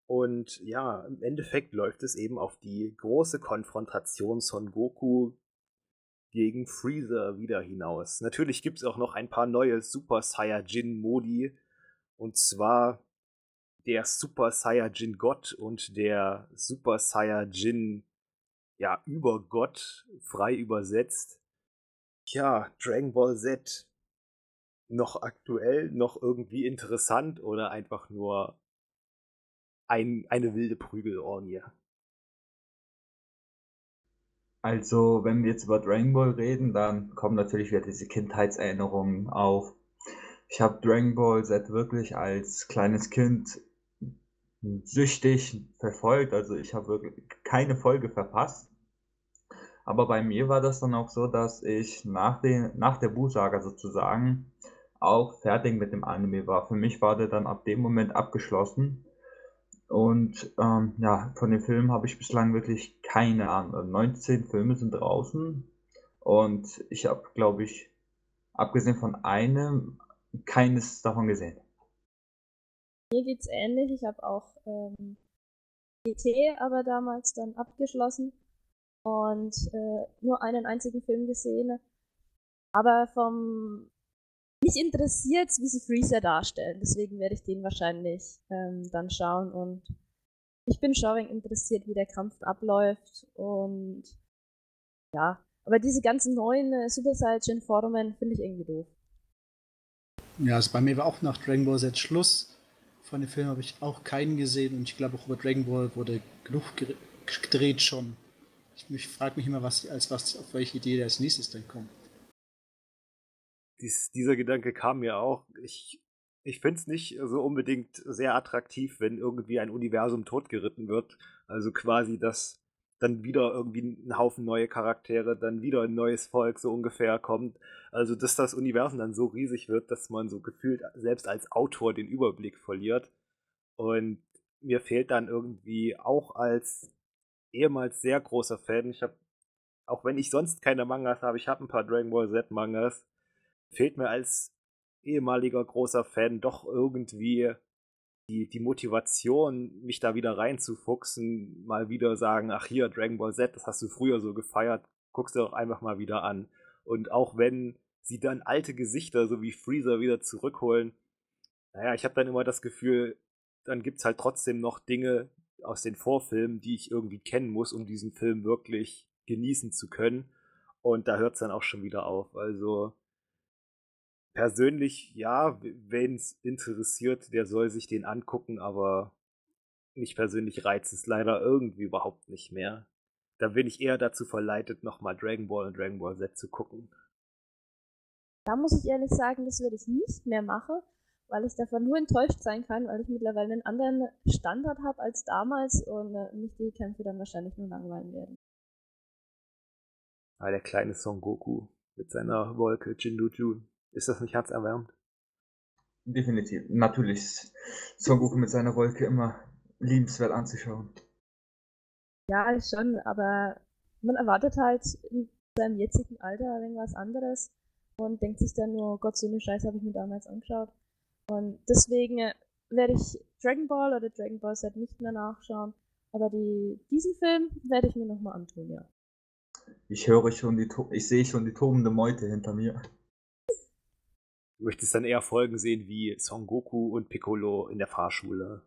Und ja, im Endeffekt läuft es eben auf die große Konfrontation Son Goku gegen Freezer wieder hinaus. Natürlich gibt es auch noch ein paar neue Super Saiyajin Modi. Und zwar der Super Saiyajin Gott und der Super Saiyajin, ja, Übergott, frei übersetzt. Tja, Dragon Ball Z. Noch aktuell, noch irgendwie interessant oder einfach nur ein, eine wilde Prügelorgie? Also, wenn wir jetzt über Dragon Ball reden, dann kommen natürlich wieder diese Kindheitserinnerungen auf. Ich habe Dragon Ball Z wirklich als kleines Kind süchtig verfolgt, also ich habe wirklich keine Folge verpasst. Aber bei mir war das dann auch so, dass ich nach, den, nach der Bu-Saga sozusagen auch fertig mit dem Anime war. Für mich war der dann ab dem Moment abgeschlossen. Und ähm, ja, von den Filmen habe ich bislang wirklich keine Ahnung. 19 Filme sind draußen und ich habe, glaube ich, abgesehen von einem, keines davon gesehen. Mir geht's ähnlich. Ich habe auch ähm, GT aber damals dann abgeschlossen und äh, nur einen einzigen Film gesehen. Aber vom mich interessiert wie sie Freezer darstellen. Deswegen werde ich den wahrscheinlich ähm, dann schauen und ich bin schon interessiert, wie der Kampf abläuft und ja, aber diese ganzen neuen äh, Super Saiyan Formen finde ich irgendwie doof. Ja, also bei mir war auch nach Dragon Ball Z Schluss. Von dem Film habe ich auch keinen gesehen und ich glaube auch über Dragon Ball wurde genug gedreht schon. Ich, ich frage mich immer, was, als was, auf welche Idee der als nächstes dann kommt. dies, dieser Gedanke kam mir auch. Ich, ich finde es nicht so unbedingt sehr attraktiv, wenn irgendwie ein Universum totgeritten wird. Also quasi, dass dann wieder irgendwie ein Haufen neue Charaktere, dann wieder ein neues Volk so ungefähr kommt. Also, dass das Universum dann so riesig wird, dass man so gefühlt selbst als Autor den Überblick verliert. Und mir fehlt dann irgendwie auch als ehemals sehr großer Fan, ich habe, auch wenn ich sonst keine Mangas habe, ich habe ein paar Dragon Ball Z Mangas, fehlt mir als ehemaliger großer Fan doch irgendwie die, die Motivation, mich da wieder reinzufuchsen, mal wieder sagen, ach hier, Dragon Ball Z, das hast du früher so gefeiert, guckst du doch einfach mal wieder an. Und auch wenn sie dann alte Gesichter, so wie Freezer, wieder zurückholen, naja, ich habe dann immer das Gefühl, dann gibt es halt trotzdem noch Dinge aus den Vorfilmen, die ich irgendwie kennen muss, um diesen Film wirklich genießen zu können. Und da hört es dann auch schon wieder auf. Also persönlich, ja, wen es interessiert, der soll sich den angucken, aber mich persönlich reizt es leider irgendwie überhaupt nicht mehr. Da bin ich eher dazu verleitet, nochmal Dragon Ball und Dragon Ball Z zu gucken. Da muss ich ehrlich sagen, das werde ich nicht mehr machen, weil ich davon nur enttäuscht sein kann, weil ich mittlerweile einen anderen Standard habe als damals und äh, mich die Kämpfe dann wahrscheinlich nur langweilen werden. Ah, der kleine Son Goku mit seiner Wolke Jindu-Jun. Ist das nicht herzerwärmend? Definitiv. Natürlich ist Son Goku mit seiner Wolke immer liebenswert anzuschauen. Ja, schon, aber man erwartet halt in seinem jetzigen Alter irgendwas anderes und denkt sich dann nur, Gott, so eine Scheiße habe ich mir damals angeschaut. Und deswegen äh, werde ich Dragon Ball oder Dragon Ball Z nicht mehr nachschauen. Aber die, diesen Film werde ich mir nochmal antun, ja. Ich höre schon die, ich sehe schon die tobende Meute hinter mir. Du möchtest dann eher Folgen sehen wie Son Goku und Piccolo in der Fahrschule.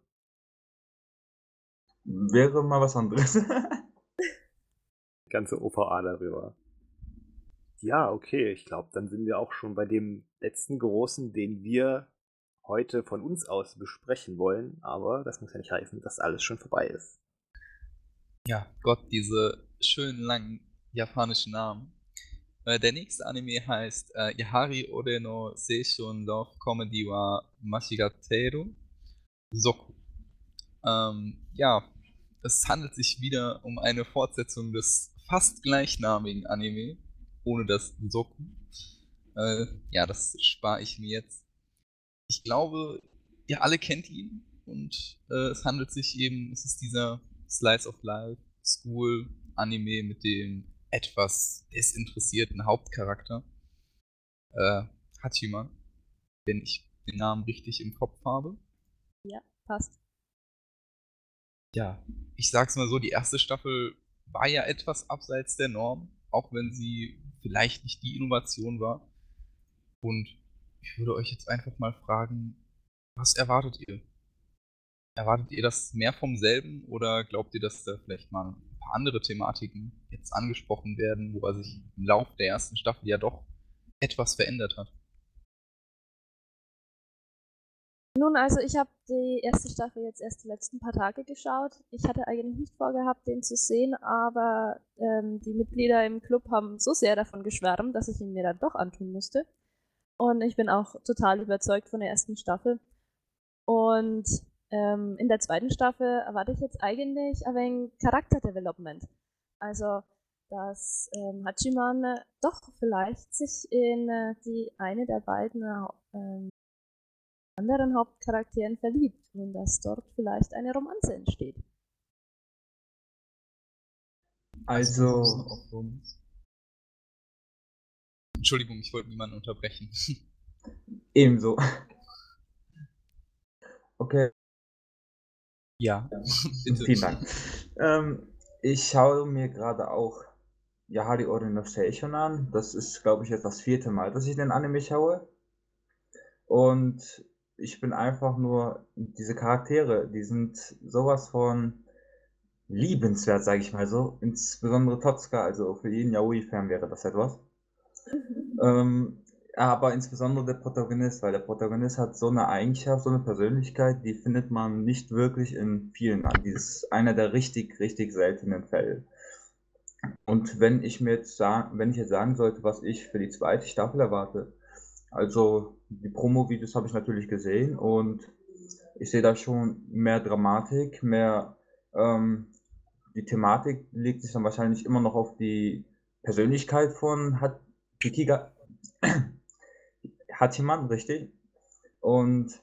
Wäre mal was anderes. (laughs) Ganze OVA darüber. Ja, okay, ich glaube, dann sind wir auch schon bei dem letzten großen, den wir heute von uns aus besprechen wollen, aber das muss ja nicht heißen, dass alles schon vorbei ist. Ja, Gott, diese schönen langen japanischen Namen. Äh, der nächste Anime heißt äh, Yahari Ore no Seishun Love Comedy wa Mashigateru Soku. Ähm, ja, es handelt sich wieder um eine Fortsetzung des fast gleichnamigen Anime, ohne das Soku. Äh, ja, das spare ich mir jetzt. Ich glaube, ihr alle kennt ihn und äh, es handelt sich eben, es ist dieser Slice of Life School Anime mit dem etwas desinteressierten Hauptcharakter. Äh, Hachiman, wenn ich den Namen richtig im Kopf habe. Ja, passt. Ja, ich sag's mal so, die erste Staffel war ja etwas abseits der Norm, auch wenn sie vielleicht nicht die Innovation war. Und ich würde euch jetzt einfach mal fragen, was erwartet ihr? Erwartet ihr das mehr vom selben oder glaubt ihr, dass da vielleicht mal paar andere Thematiken jetzt angesprochen werden, wo er sich im Laufe der ersten Staffel ja doch etwas verändert hat. Nun, also ich habe die erste Staffel jetzt erst die letzten paar Tage geschaut. Ich hatte eigentlich nicht vorgehabt, den zu sehen, aber ähm, die Mitglieder im Club haben so sehr davon geschwärmt, dass ich ihn mir dann doch antun musste. Und ich bin auch total überzeugt von der ersten Staffel. Und ähm, in der zweiten Staffel erwarte ich jetzt eigentlich ein wenig Charakterdevelopment. Also, dass ähm, Hachiman doch vielleicht sich in äh, die eine der beiden äh, anderen Hauptcharakteren verliebt und dass dort vielleicht eine Romanze entsteht. Also. Entschuldigung, ich wollte niemanden unterbrechen. Ebenso. Okay, ja, (laughs) Vielen Dank. Ähm, ich schaue mir gerade auch Yahari Orino Station an. Das ist, glaube ich, jetzt das vierte Mal, dass ich den Anime schaue. Und ich bin einfach nur, diese Charaktere, die sind sowas von liebenswert, sage ich mal so. Insbesondere Totsuka, also für jeden Yaoi-Fan wäre das etwas. Mhm. Ähm, aber insbesondere der Protagonist, weil der Protagonist hat so eine Eigenschaft, so eine Persönlichkeit, die findet man nicht wirklich in vielen an. Die ist einer der richtig, richtig seltenen Fälle. Und wenn ich mir jetzt sagen, wenn ich jetzt sagen sollte, was ich für die zweite Staffel erwarte, also die Promo-Videos habe ich natürlich gesehen und ich sehe da schon mehr Dramatik, mehr ähm, die Thematik legt sich dann wahrscheinlich immer noch auf die Persönlichkeit von hat (clears throat) jemand, richtig? Und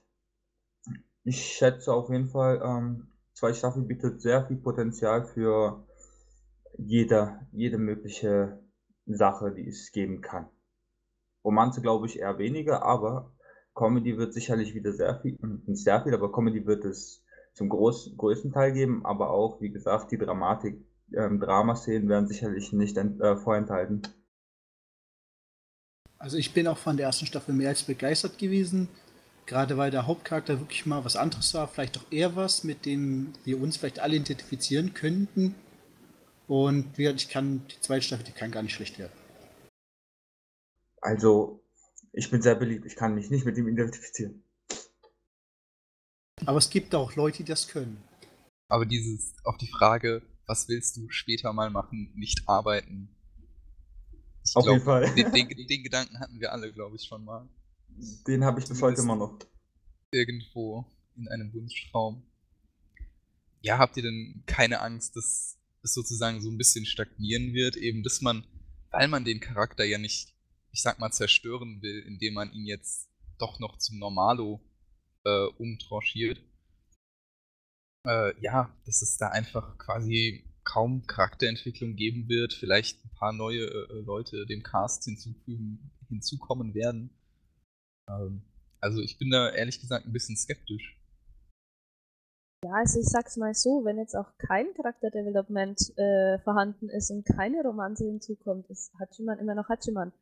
Ich schätze auf jeden Fall, ähm, zwei Staffel bietet sehr viel Potenzial für jede, jede mögliche Sache, die es geben kann. Romanze glaube ich eher weniger, aber Comedy wird sicherlich wieder sehr viel, nicht sehr viel, aber Comedy wird es zum groß, größten Teil geben, aber auch, wie gesagt, die Dramatik, ähm, Dramaszenen werden sicherlich nicht äh, vorenthalten. Also ich bin auch von der ersten Staffel mehr als begeistert gewesen, gerade weil der Hauptcharakter wirklich mal was anderes war, vielleicht auch eher was, mit dem wir uns vielleicht alle identifizieren könnten. Und wie ich kann, die zweite Staffel, die kann gar nicht schlecht werden. Also, ich bin sehr beliebt, ich kann mich nicht mit ihm identifizieren. Aber es gibt auch Leute, die das können. Aber dieses, auf die Frage, was willst du später mal machen, nicht arbeiten. Ich auf glaub, jeden Fall. Den, den, (laughs) den, Gedanken hatten wir alle, glaube ich, schon mal. Den habe ich bis heute immer noch. Irgendwo in einem Wunschtraum. Ja, habt ihr denn keine Angst, dass es sozusagen so ein bisschen stagnieren wird, eben dass man, weil man den Charakter ja nicht, ich sag mal, zerstören will, indem man ihn jetzt doch noch zum Normalo äh, umtranchiert. Äh, ja, dass es da einfach quasi kaum Charakterentwicklung geben wird, vielleicht ein paar neue äh, Leute dem Cast hinzufügen, hinzukommen werden. Ähm, also ich bin da ehrlich gesagt ein bisschen skeptisch. Ja, also ich sag's mal so, wenn jetzt auch kein Charakterdevelopment äh, vorhanden ist und keine Romanze hinzukommt, ist Hachiman immer noch Hachiman.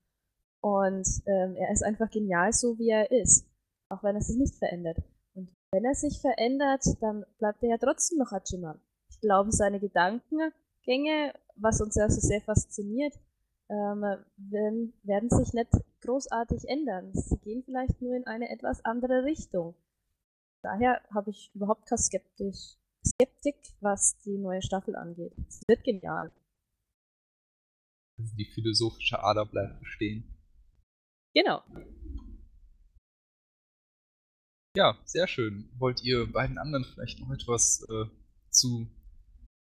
Und ähm, er ist einfach genial so, wie er ist auch wenn er sich nicht verändert. Und wenn er sich verändert, dann bleibt er ja trotzdem noch Hachiman. Ich glaube, seine Gedankengänge, was uns ja so sehr fasziniert, ähm, werden, werden sich nicht großartig ändern. Sie gehen vielleicht nur in eine etwas andere Richtung. Daher habe ich überhaupt keine Skeptisch, Skeptik, was die neue Staffel angeht. Es wird genial. Also die philosophische Ader bleibt bestehen. Genau. Ja, sehr schön. Wollt ihr beiden anderen vielleicht noch etwas äh, zu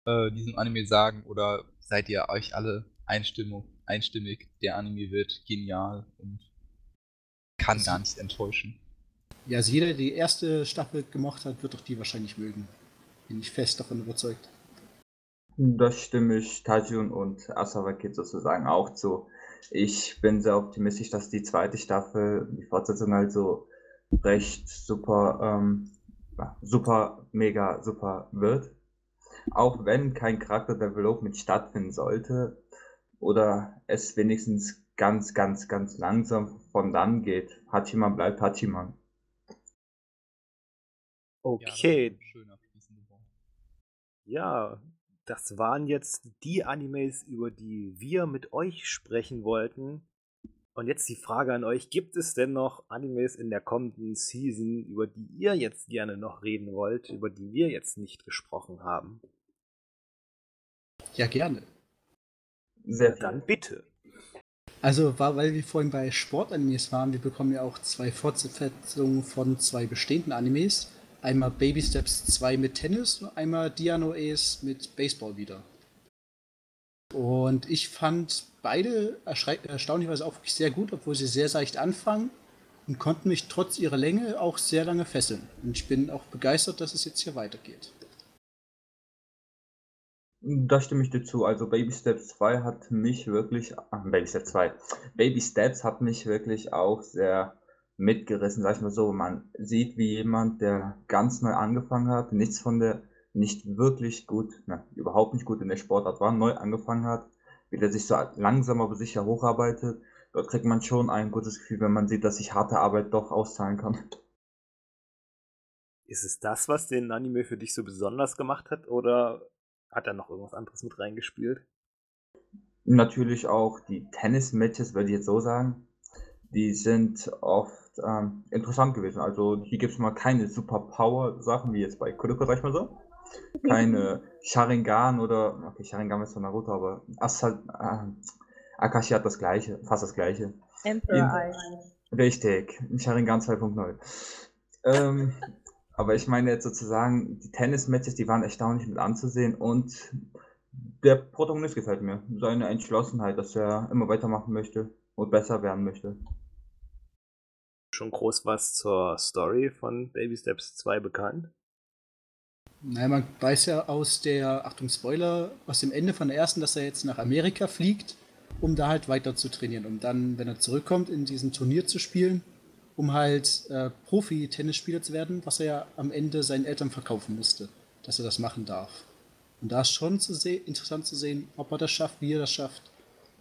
äh, diesem Anime sagen oder seid ihr euch alle Einstimmung, einstimmig? Der Anime wird genial und kann also, gar nicht enttäuschen. Ja, also jeder, der die erste Staffel gemocht hat, wird auch die wahrscheinlich mögen. Bin ich fest davon überzeugt. Das stimme ich Tajun und Asawakit sozusagen auch zu. Ich bin sehr optimistisch, dass die zweite Staffel, die Fortsetzung also recht super, ähm, super, mega super wird. Auch wenn kein Charakter-Development stattfinden sollte oder es wenigstens ganz, ganz, ganz langsam von dann geht. Hachiman bleibt Hachiman. Okay. Ja, das waren jetzt die Animes, über die wir mit euch sprechen wollten. Und jetzt die Frage an euch: Gibt es denn noch Animes in der kommenden Season, über die ihr jetzt gerne noch reden wollt, über die wir jetzt nicht gesprochen haben? Ja, gerne. Sehr ja, dann bitte. Also, weil wir vorhin bei Sportanimes waren, wir bekommen ja auch zwei Fortsetzungen von zwei bestehenden Animes. Einmal Baby Steps 2 mit Tennis und einmal Diano Ace mit Baseball wieder. Und ich fand beide erstaunlicherweise auch wirklich sehr gut, obwohl sie sehr seicht anfangen und konnten mich trotz ihrer Länge auch sehr lange fesseln. Und ich bin auch begeistert, dass es jetzt hier weitergeht. Da stimme ich dir zu. Also Baby Steps 2 hat mich wirklich, ach, Baby Steps 2, Baby Steps hat mich wirklich auch sehr mitgerissen, sag ich mal so. Man sieht, wie jemand, der ganz neu angefangen hat, nichts von der nicht wirklich gut, na, überhaupt nicht gut in der Sportart war, neu angefangen hat, wie der sich so langsam aber sicher hocharbeitet. Dort kriegt man schon ein gutes Gefühl, wenn man sieht, dass sich harte Arbeit doch auszahlen kann. Ist es das, was den Anime für dich so besonders gemacht hat, oder hat er noch irgendwas anderes mit reingespielt? Natürlich auch die Tennis-Matches, würde ich jetzt so sagen. Die sind oft ähm, interessant gewesen. Also hier gibt es mal keine Super-Power-Sachen, wie jetzt bei Kuroko, sag ich mal so keine Sharingan oder, okay, Sharingan ist von Naruto, aber Asal, äh, Akashi hat das gleiche, fast das gleiche. Emperor Eye. Richtig, Sharingan 2.0. Ähm, aber ich meine jetzt sozusagen, die Tennis-Matches, die waren erstaunlich mit anzusehen und der Protagonist gefällt mir. Seine Entschlossenheit, dass er immer weitermachen möchte und besser werden möchte. Schon groß was zur Story von Baby Steps 2 bekannt? Naja, man weiß ja aus der, Achtung Spoiler, aus dem Ende von der ersten, dass er jetzt nach Amerika fliegt, um da halt weiter zu trainieren, um dann, wenn er zurückkommt, in diesem Turnier zu spielen, um halt äh, Profi-Tennisspieler zu werden, was er ja am Ende seinen Eltern verkaufen musste, dass er das machen darf. Und da ist schon zu interessant zu sehen, ob er das schafft, wie er das schafft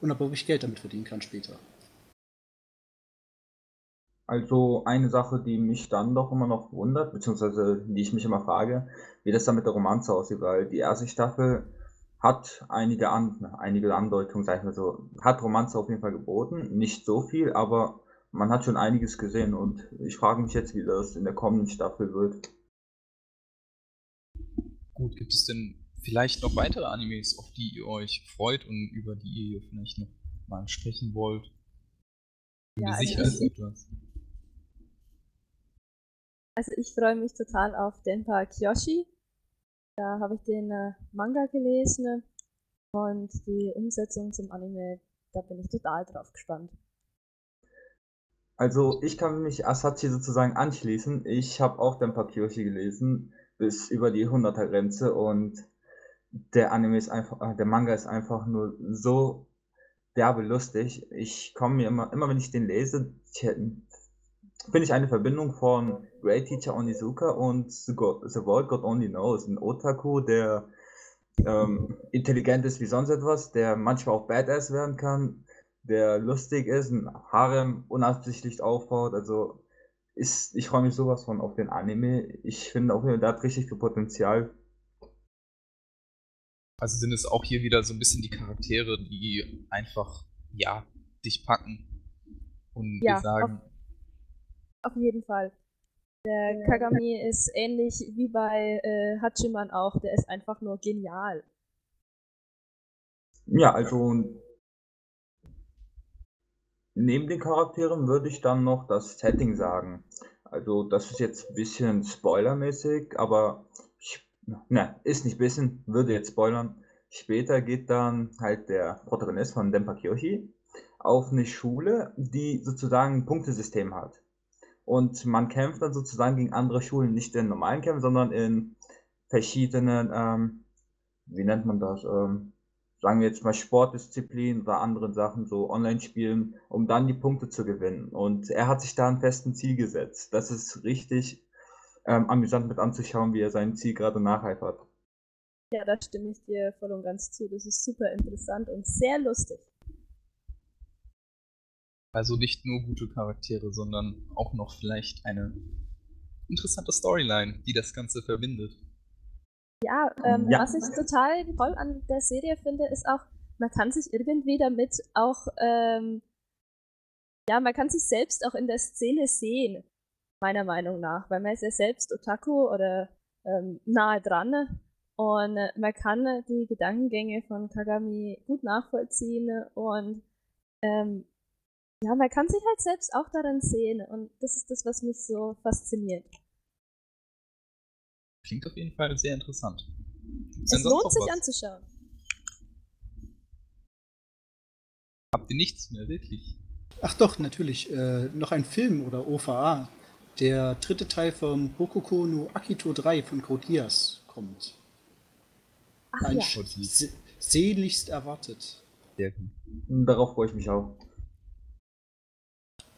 und ob er wirklich Geld damit verdienen kann später. Also eine Sache, die mich dann doch immer noch wundert, beziehungsweise die ich mich immer frage, wie das dann mit der Romanze aussieht, weil die erste Staffel hat einige, An einige Andeutungen, sag ich mal so, hat Romanze auf jeden Fall geboten, nicht so viel, aber man hat schon einiges gesehen und ich frage mich jetzt, wie das in der kommenden Staffel wird. Gut, gibt es denn vielleicht noch weitere Animes, auf die ihr euch freut und über die ihr vielleicht noch mal sprechen wollt? Ja, also sicher ich- ist etwas? Also ich freue mich total auf Denpa Kyoshi. Da habe ich den äh, Manga gelesen und die Umsetzung zum Anime, da bin ich total drauf gespannt. Also ich kann mich Asachi sozusagen anschließen. Ich habe auch Denpa Kyoshi gelesen, bis über die 100er Grenze und der Anime ist einfach, äh, der Manga ist einfach nur so derbe lustig. Ich komme mir immer, immer wenn ich den lese, finde ich eine Verbindung von Great Teacher Onizuka und The, God, The World God Only Knows. Ein Otaku, der ähm, intelligent ist wie sonst etwas, der manchmal auch Badass werden kann, der lustig ist, ein Harem unabsichtlich aufbaut. Also ist, ich freue mich sowas von auf den Anime. Ich finde auch, der hat richtig viel Potenzial. Also sind es auch hier wieder so ein bisschen die Charaktere, die einfach, ja, dich packen und Ja, dir sagen, Auf jeden Fall. Der Kagami ist ähnlich wie bei äh, Hachiman auch, der ist einfach nur genial. Ja, also neben den Charakteren würde ich dann noch das Setting sagen. Also das ist jetzt ein bisschen spoilermäßig, aber ich, ne, ist nicht bisschen, würde jetzt spoilern. Später geht dann halt der Protagonist von Denpa Kyoshi auf eine Schule, die sozusagen ein Punktesystem hat. Und man kämpft dann sozusagen gegen andere Schulen, nicht in normalen Kämpfen, sondern in verschiedenen, ähm, wie nennt man das, ähm, sagen wir jetzt mal Sportdisziplinen oder anderen Sachen, so Online-Spielen, um dann die Punkte zu gewinnen. Und er hat sich da ein festes Ziel gesetzt. Das ist richtig ähm, amüsant mit anzuschauen, wie er sein Ziel gerade nacheifert. Ja, da stimme ich dir voll und ganz zu. Das ist super interessant und sehr lustig. Also nicht nur gute Charaktere, sondern auch noch vielleicht eine interessante Storyline, die das Ganze verbindet. Ja, ähm, Ja. was ich total toll an der Serie finde, ist auch, man kann sich irgendwie damit auch, ähm, ja, man kann sich selbst auch in der Szene sehen, meiner Meinung nach, weil man ist ja selbst Otaku oder ähm, nahe dran und äh, man kann die Gedankengänge von Kagami gut nachvollziehen und ähm, ja, man kann sich halt selbst auch daran sehen und das ist das, was mich so fasziniert. Klingt auf jeden Fall sehr interessant. Gibt's Es lohnt sich was? anzuschauen. Habt ihr nichts mehr, wirklich? Ach doch, natürlich. Äh, noch ein Film oder OVA. Der dritte Teil von Bokuko no Akito 3 von Code Geass kommt. Ach Ein ja. Sehnlichst erwartet. Sehr gut. Und darauf freue ich mich auch.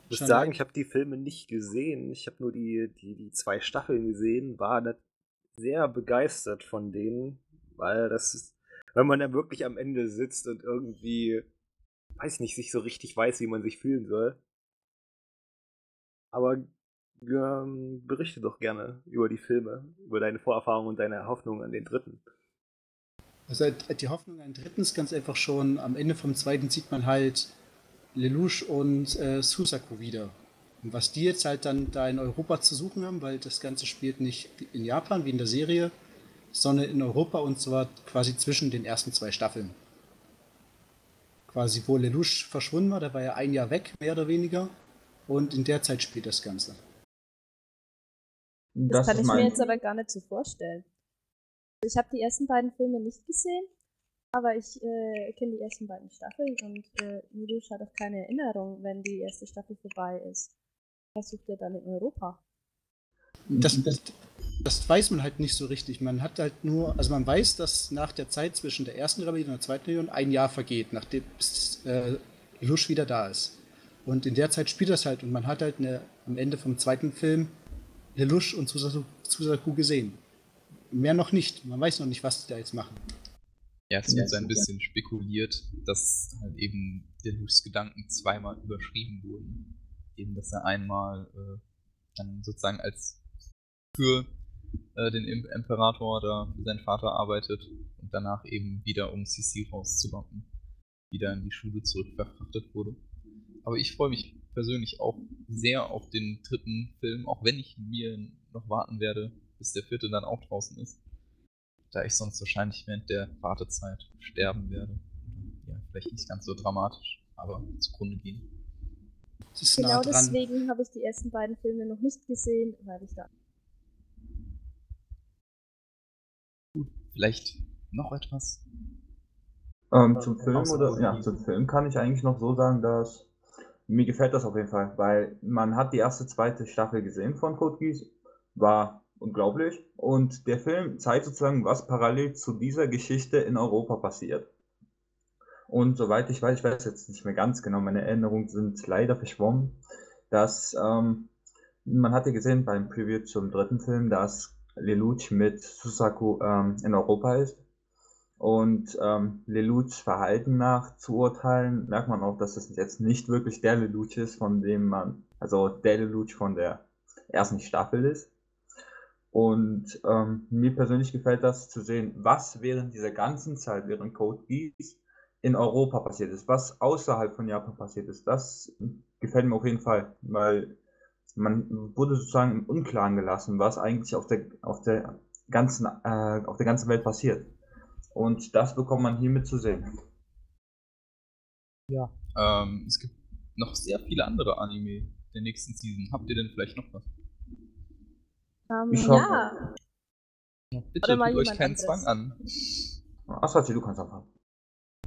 Ich muss sagen, ich habe die Filme nicht gesehen. Ich habe nur die, die, die zwei Staffeln gesehen, war nicht sehr begeistert von denen, weil das ist, wenn man dann wirklich am Ende sitzt und irgendwie, weiß ich nicht, sich so richtig weiß, wie man sich fühlen soll. Aber ähm, berichte doch gerne über die Filme, über deine Vorerfahrungen und deine Hoffnungen an den dritten. Also äh, die Hoffnung an dritten ist ganz einfach schon, am Ende vom zweiten sieht man halt Lelouch und äh, Susaku wieder. Und was die jetzt halt dann da in Europa zu suchen haben, weil das Ganze spielt nicht in Japan wie in der Serie, sondern in Europa und zwar quasi zwischen den ersten zwei Staffeln. Quasi wo Lelouch verschwunden war, da war er ein Jahr weg, mehr oder weniger. Und in der Zeit spielt das Ganze. Das, kann ist ich mir jetzt aber gar nicht so vorstellen. Ich habe die ersten beiden Filme nicht gesehen, aber ich äh, kenne die ersten beiden Staffeln und äh, Lelouch hat auch keine Erinnerung, wenn die erste Staffel vorbei ist. Was sucht er dann in Europa? Das, das, das weiß man halt nicht so richtig. Man hat halt nur, also man weiß, dass nach der Zeit zwischen der ersten Rebellion und der zweiten Rebellion ein Jahr vergeht, nachdem äh, Lusch wieder da ist. Und in der Zeit spielt das halt und man hat halt eine, am Ende vom zweiten Film Lelouch und Susaku gesehen. Mehr noch nicht. Man weiß noch nicht, was die da jetzt machen. Ja, es wird so ein bisschen spekuliert, dass halt eben Lelouchs Gedanken zweimal überschrieben wurden. Eben, dass er einmal äh, dann sozusagen als für äh, den Imperator oder für seinen Vater arbeitet und danach eben wieder um Sisi rauszulocken, wieder in die Schule zurück verfrachtet wurde. Aber ich freue mich persönlich auch sehr auf den dritten Film, auch wenn ich mir noch warten werde, bis der vierte dann auch draußen ist. Da ich sonst wahrscheinlich während der Wartezeit sterben werde. Ja, vielleicht nicht ganz so dramatisch, aber zugrunde gehen. genau nah deswegen habe ich die ersten beiden Filme noch nicht gesehen, weil ich da Gut, vielleicht noch etwas? Ähm, zum Film oder ja, zum Film kann ich eigentlich noch so sagen, dass mir gefällt das auf jeden Fall, weil man hat die erste, zweite Staffel gesehen von Code Geass, war unglaublich und der Film zeigt sozusagen, was parallel zu dieser Geschichte in Europa passiert. Und soweit ich weiß, ich weiß jetzt nicht mehr ganz genau, meine Erinnerungen sind leider verschwommen, dass ähm, man hatte gesehen beim Preview zum dritten Film, dass Lelouch mit Susaku ähm, in Europa ist. Und ähm, Lelouchs Verhalten nach zu urteilen, merkt man auch, dass es jetzt nicht wirklich der Lelouch ist, von dem man, also der Lelouch von der ersten Staffel ist. Und ähm, mir persönlich gefällt das zu sehen, was während dieser ganzen Zeit, während Code Geass in Europa passiert ist, was außerhalb von Japan passiert ist. Das gefällt mir auf jeden Fall, weil man wurde sozusagen im Unklaren gelassen, was eigentlich auf der, auf der, ganzen, äh, auf der ganzen Welt passiert. Und das bekommt man hiermit zu sehen. Ja. Ähm, es gibt noch sehr viele andere Anime der nächsten Season. Habt ihr denn vielleicht noch was? Um, ähm, ja. ja. Bitte tut euch keinen Zwang an. Achso, du kannst anfangen.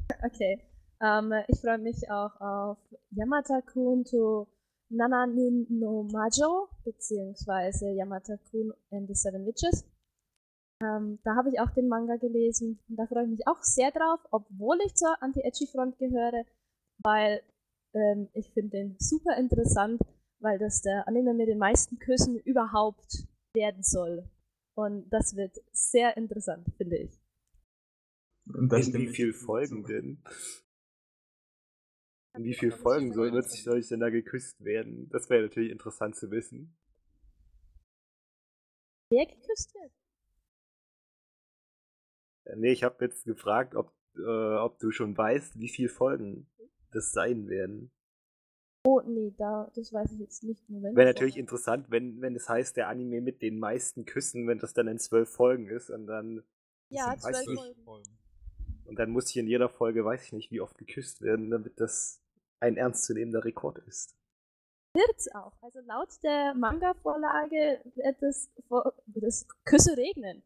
(laughs) Okay. Um, ähm, ich freue mich auch auf Yamata Kunto Nananin no Majo, beziehungsweise Yamata-kun and the Seven Witches. Ähm, da habe ich auch den Manga gelesen und da freue ich mich auch sehr drauf, obwohl ich zur Anti-Edgy-Front gehöre, weil ähm, ich finde den super interessant, weil das der Anime mit den meisten Küssen überhaupt werden soll. Und das wird sehr interessant, finde ich. Und das wie viele Folgen denn? In wie vielen Folgen soll, wird sich, soll ich denn da geküsst werden? Das wäre natürlich interessant zu wissen. Wer geküsst wird? Ja, nee, ich habe jetzt gefragt, ob, äh, ob du schon weißt, wie viele Folgen das sein werden. Oh, nee, da, das weiß ich jetzt nicht. Wäre natürlich interessant, wenn, wenn es heißt, der Anime mit den meisten Küssen, wenn das dann in zwölf Folgen ist und dann. Ja, zwölf Folgen. Und dann muss hier in jeder Folge, weiß ich nicht, wie oft geküsst werden, damit das ein ernstzunehmender Rekord ist. Wird's auch. Also laut der Manga-Vorlage wird es, wird es Küsse regnen.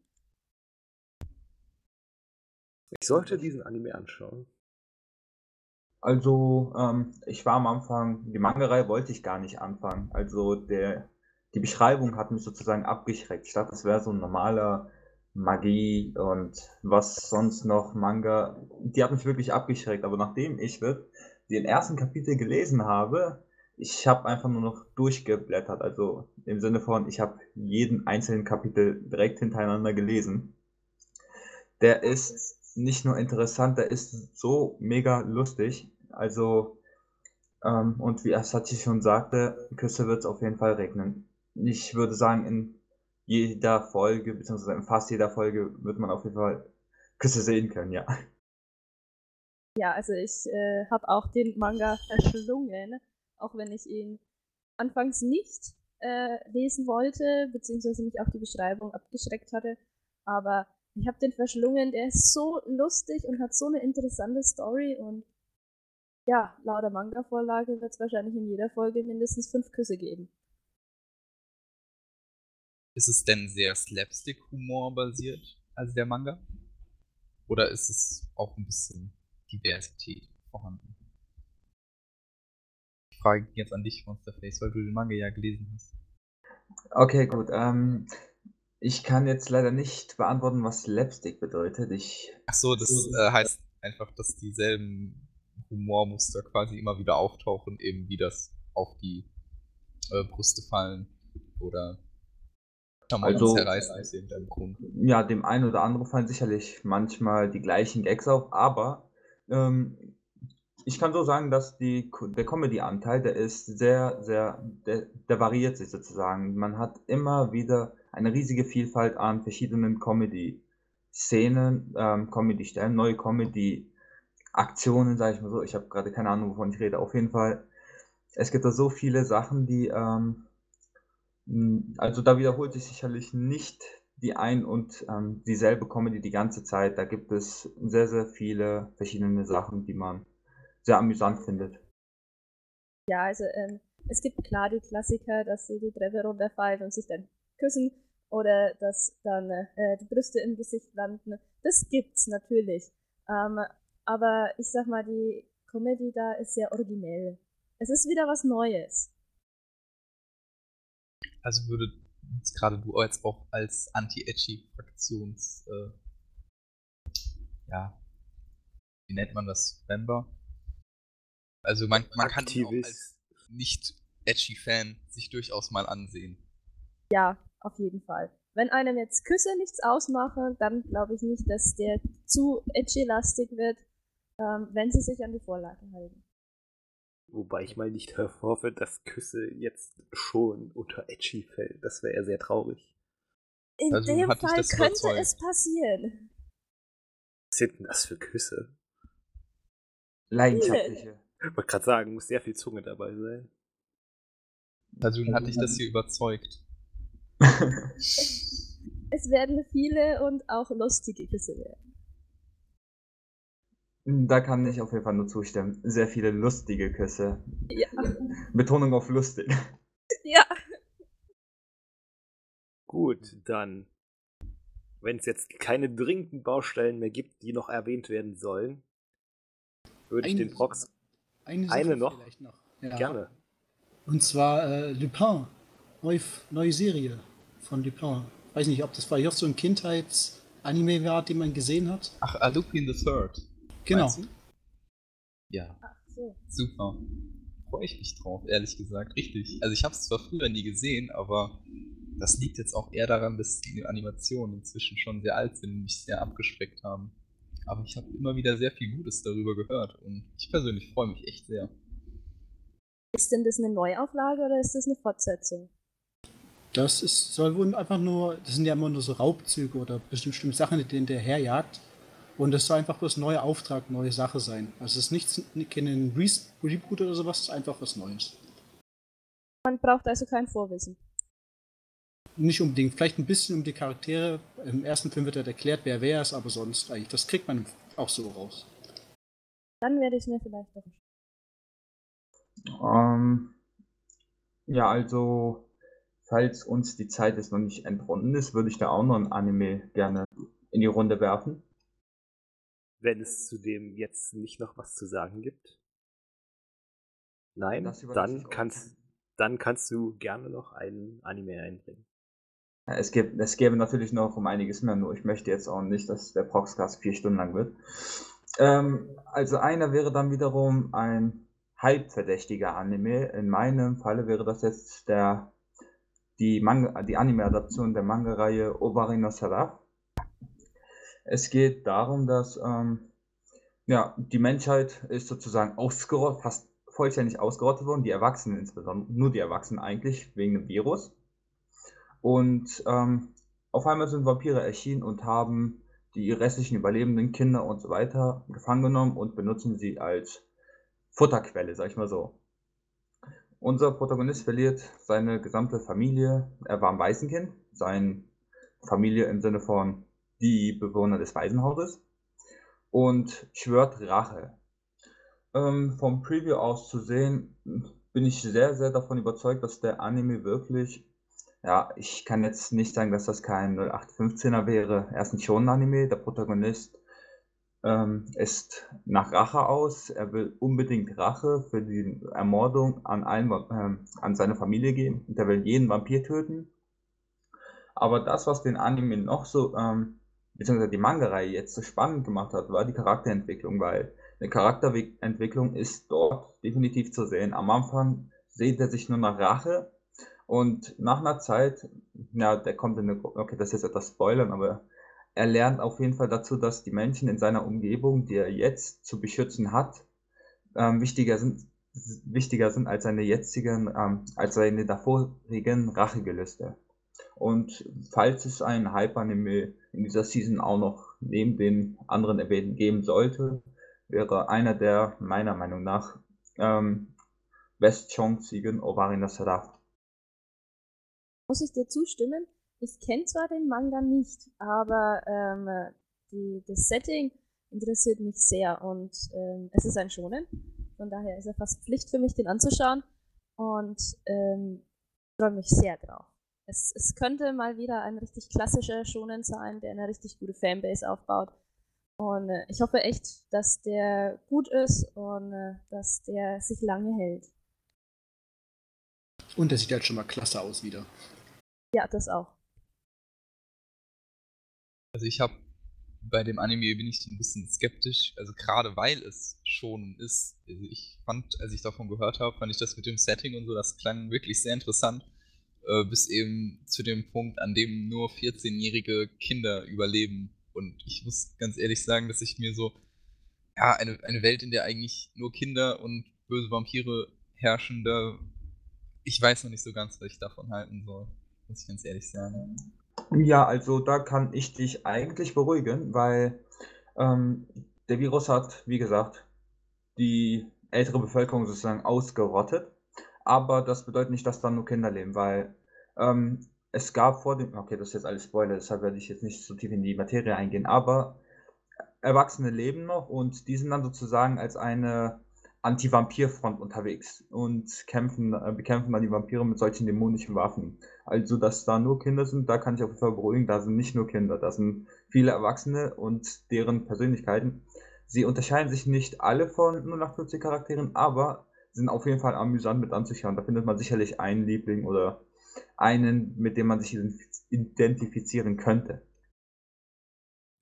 Ich sollte diesen Anime anschauen. Also, ähm, ich war am Anfang, die Manga-Reihe wollte ich gar nicht anfangen. Also, der, die Beschreibung hat mich sozusagen abgeschreckt. Ich dachte, das wäre so ein normaler Magie und was sonst noch Manga. Die hat mich wirklich abgeschreckt. Aber nachdem ich den ersten Kapitel gelesen habe, ich habe einfach nur noch durchgeblättert. Also im Sinne von, ich habe jeden einzelnen Kapitel direkt hintereinander gelesen. Der ist nicht nur interessant, der ist so mega lustig. Also, ähm, und wie Asachi schon sagte, Küsse wird es auf jeden Fall regnen. Ich würde sagen, in jeder Folge, beziehungsweise in fast jeder Folge, wird man auf jeden Fall Küsse sehen können, ja. Ja, also ich äh, habe auch den Manga verschlungen, auch wenn ich ihn anfangs nicht äh, lesen wollte, beziehungsweise mich auch die Beschreibung abgeschreckt hatte. Aber ich habe den verschlungen, der ist so lustig und hat so eine interessante Story und ja, laut der Manga-Vorlage wird es wahrscheinlich in jeder Folge mindestens fünf Küsse geben. Ist es denn sehr Slapstick-Humor basiert, also der Manga? Oder ist es auch ein bisschen Diversität vorhanden. Frage ging jetzt an dich, Monsterface, weil du den Manga ja gelesen hast. Okay, gut. Ähm, ich kann jetzt leider nicht beantworten, was Slapstick bedeutet. Ich, Ach so, das äh, heißt einfach, dass dieselben Humormuster quasi immer wieder auftauchen, eben wie das auf die äh, Brüste fallen oder Klamotten Also- zerreißen aus irgendeinem Grund. ja, dem einen oder anderen fallen sicherlich manchmal die gleichen Gags auf, aber ähm, ich kann so sagen, dass die, der Comedy-Anteil, der ist sehr, sehr, der, der variiert sich sozusagen. Man hat immer wieder eine riesige Vielfalt an verschiedenen Comedy-Szenen, ähm, Comedy-Stellen, neue Comedy-Aktionen, sage ich mal so. Ich habe gerade keine Ahnung, wovon ich rede. Auf jeden Fall, es gibt da so viele Sachen, die, ähm, mh, also da wiederholt sich sicherlich nicht die ein und ähm, dieselbe Comedy die ganze Zeit. Da gibt es sehr, sehr viele verschiedene Sachen, die man sehr amüsant findet. Ja, also ähm, es gibt klar die Klassiker, dass sie die Treppe runterfallen und sich dann küssen oder dass dann äh, die Brüste im Gesicht landen. Das gibt's natürlich. Ähm, aber ich sag mal, die Comedy da ist sehr originell. Es ist wieder was Neues. Also würde jetzt gerade du jetzt auch als Anti-Edgy-Fraktions, äh, ja, wie nennt man das, Member? Also man, man kann ihn auch als nicht-Edgy-Fan sich durchaus mal ansehen. Ja, auf jeden Fall. Wenn einem jetzt Küsse nichts ausmachen, dann glaube ich nicht, dass der zu edgy-lastig wird, ähm, wenn sie sich an die Vorlage halten. Wobei ich mal nicht (laughs) hoffe, dass Küsse jetzt schon unter Edgy fällt. Das wäre ja sehr traurig. In Also dem Fall könnte überzeugt? es passieren. Was sind denn das für Küsse? Leidenschaftliche. (laughs) Ich wollte gerade sagen, muss sehr viel Zunge dabei sein. Also hat dich das hier überzeugt. Es werden viele und auch lustige Küsse werden. Da kann ich auf jeden Fall nur zustimmen. Sehr viele lustige Küsse. Ja. Betonung auf lustig. Ja. Gut, dann. Wenn es jetzt keine dringenden Baustellen mehr gibt, die noch erwähnt werden sollen, würde ich den Prox Eine, Eine noch? vielleicht noch. Ja. gerne. Und zwar äh, Lupin. Neu, neue Serie von Lupin. Weiß nicht, ob das bei auch so ein Kindheits-Anime war, den man gesehen hat. Ach, A Lupin the Third. Genau. Ja, Ach so. super. Freue ich mich drauf, ehrlich gesagt. Richtig. Also ich habe es zwar früher nie gesehen, aber das liegt jetzt auch eher daran, dass die Animationen inzwischen schon sehr alt sind und mich sehr abgeschreckt haben. Aber ich habe immer wieder sehr viel Gutes darüber gehört und ich persönlich freue mich echt sehr. Ist denn das eine Neuauflage oder ist das eine Fortsetzung? Das ist, soll wohl einfach nur, das sind ja immer nur so Raubzüge oder bestimmte Sachen, die den der herjagt. Und das soll einfach bloß ein neuer Auftrag, neue Sache sein. Also es ist nichts, kein Re Reboot oder sowas, es ist einfach was Neues. Man braucht also kein Vorwissen. Nicht unbedingt, vielleicht ein bisschen um die Charaktere. Im ersten Film wird halt erklärt, wer wer ist, aber sonst eigentlich, das kriegt man auch so raus. Dann werde ich mir vielleicht doch. Ähm, ja, also, falls uns die Zeit jetzt noch nicht entrunden ist, würde ich da auch noch ein Anime gerne in die Runde werfen. Wenn es zu dem jetzt nicht noch was zu sagen gibt. Nein, dann kannst, dann kannst du gerne noch einen Anime einbringen. Ja, Es, gibt, es gäbe natürlich noch um einiges mehr, nur ich möchte jetzt auch nicht, dass der Proxcast vier Stunden lang wird. Ähm, also einer wäre dann wiederum ein halbverdächtiger Anime. In meinem Falle wäre das jetzt der, die, die Anime-Adaption der Manga-Reihe Obari no Saraf. Es geht darum, dass ähm, ja, die Menschheit ist sozusagen ausgerottet, fast vollständig ausgerottet worden, die Erwachsenen insbesondere, nur die Erwachsenen eigentlich, wegen dem Virus. Und ähm, auf einmal sind Vampire erschienen und haben die restlichen überlebenden Kinder und so weiter gefangen genommen und benutzen sie als Futterquelle, sag ich mal so. Unser Protagonist verliert seine gesamte Familie. Er war ein Waisenkind, seine Familie im Sinne von die Bewohner des Waisenhauses und schwört Rache. Ähm, vom Preview aus zu sehen, bin ich sehr, sehr davon überzeugt, dass der Anime wirklich ja, ich kann jetzt nicht sagen, dass das kein 0815er wäre. Er ist ein Shonen-Anime. Der Protagonist ähm, ist nach Rache aus. Er will unbedingt Rache für die Ermordung an, allen, ähm, an seine Familie geben. Und er will jeden Vampir töten. Aber das, was den Anime noch so, ähm, beziehungsweise die Manga-Reihe jetzt so spannend gemacht hat, war die Charakterentwicklung, weil eine Charakterentwicklung ist dort definitiv zu sehen. Am Anfang sehnt er sich nur nach Rache und nach einer Zeit, ja, der kommt in eine, okay, das ist jetzt etwas spoilern, aber er lernt auf jeden Fall dazu, dass die Menschen in seiner Umgebung, die er jetzt zu beschützen hat, ähm, wichtiger sind wichtiger sind als seine jetzigen, ähm, als seine davorigen Rachegelüste. Und falls es einen Hype-Anime in dieser Season auch noch neben den anderen erwähnten geben sollte, wäre einer der meiner Meinung nach ähm, West Chong-Siegen Ovarina Saraf. Muss ich dir zustimmen? Ich kenne zwar den Manga nicht, aber ähm, die, das Setting interessiert mich sehr und ähm, es ist ein Shonen. Von daher ist er fast Pflicht für mich, den anzuschauen und ähm, freue mich sehr drauf. Es, es könnte mal wieder ein richtig klassischer Shonen sein, der eine richtig gute Fanbase aufbaut. Und äh, ich hoffe echt, dass der gut ist und äh, dass der sich lange hält. Und der sieht halt schon mal klasse aus wieder. Ja, das auch. Also ich habe bei dem Anime bin ich ein bisschen skeptisch, also gerade weil es schon ist. Also ich fand, als ich davon gehört habe, fand ich das mit dem Setting und so, das klang wirklich sehr interessant. Äh, bis eben zu dem Punkt, an dem nur 14-jährige Kinder überleben. Und ich muss ganz ehrlich sagen, dass ich mir so, ja, eine, eine Welt, in der eigentlich nur Kinder und böse Vampire herrschen, da ich weiß noch nicht so ganz, was ich davon halten soll, muss ich ganz ehrlich sagen. Ja, also da kann ich dich eigentlich beruhigen, weil ähm, der Virus hat, wie gesagt, die ältere Bevölkerung sozusagen ausgerottet. Aber das bedeutet nicht, dass da nur Kinder leben, weil ähm, es gab vor dem, okay, das ist jetzt alles Spoiler, deshalb werde ich jetzt nicht so tief in die Materie eingehen, aber Erwachsene leben noch und die sind dann sozusagen als eine Anti-Vampir-Front unterwegs und kämpfen, äh, bekämpfen dann die Vampire mit solchen dämonischen Waffen. Also, dass da nur Kinder sind, da kann ich auf jeden Fall beruhigen, da sind nicht nur Kinder, da sind viele Erwachsene und deren Persönlichkeiten. Sie unterscheiden sich nicht alle von 0850 Charakteren, aber sind auf jeden Fall amüsant mit anzuschauen. Da findet man sicherlich einen Liebling oder einen, mit dem man sich identifizieren könnte.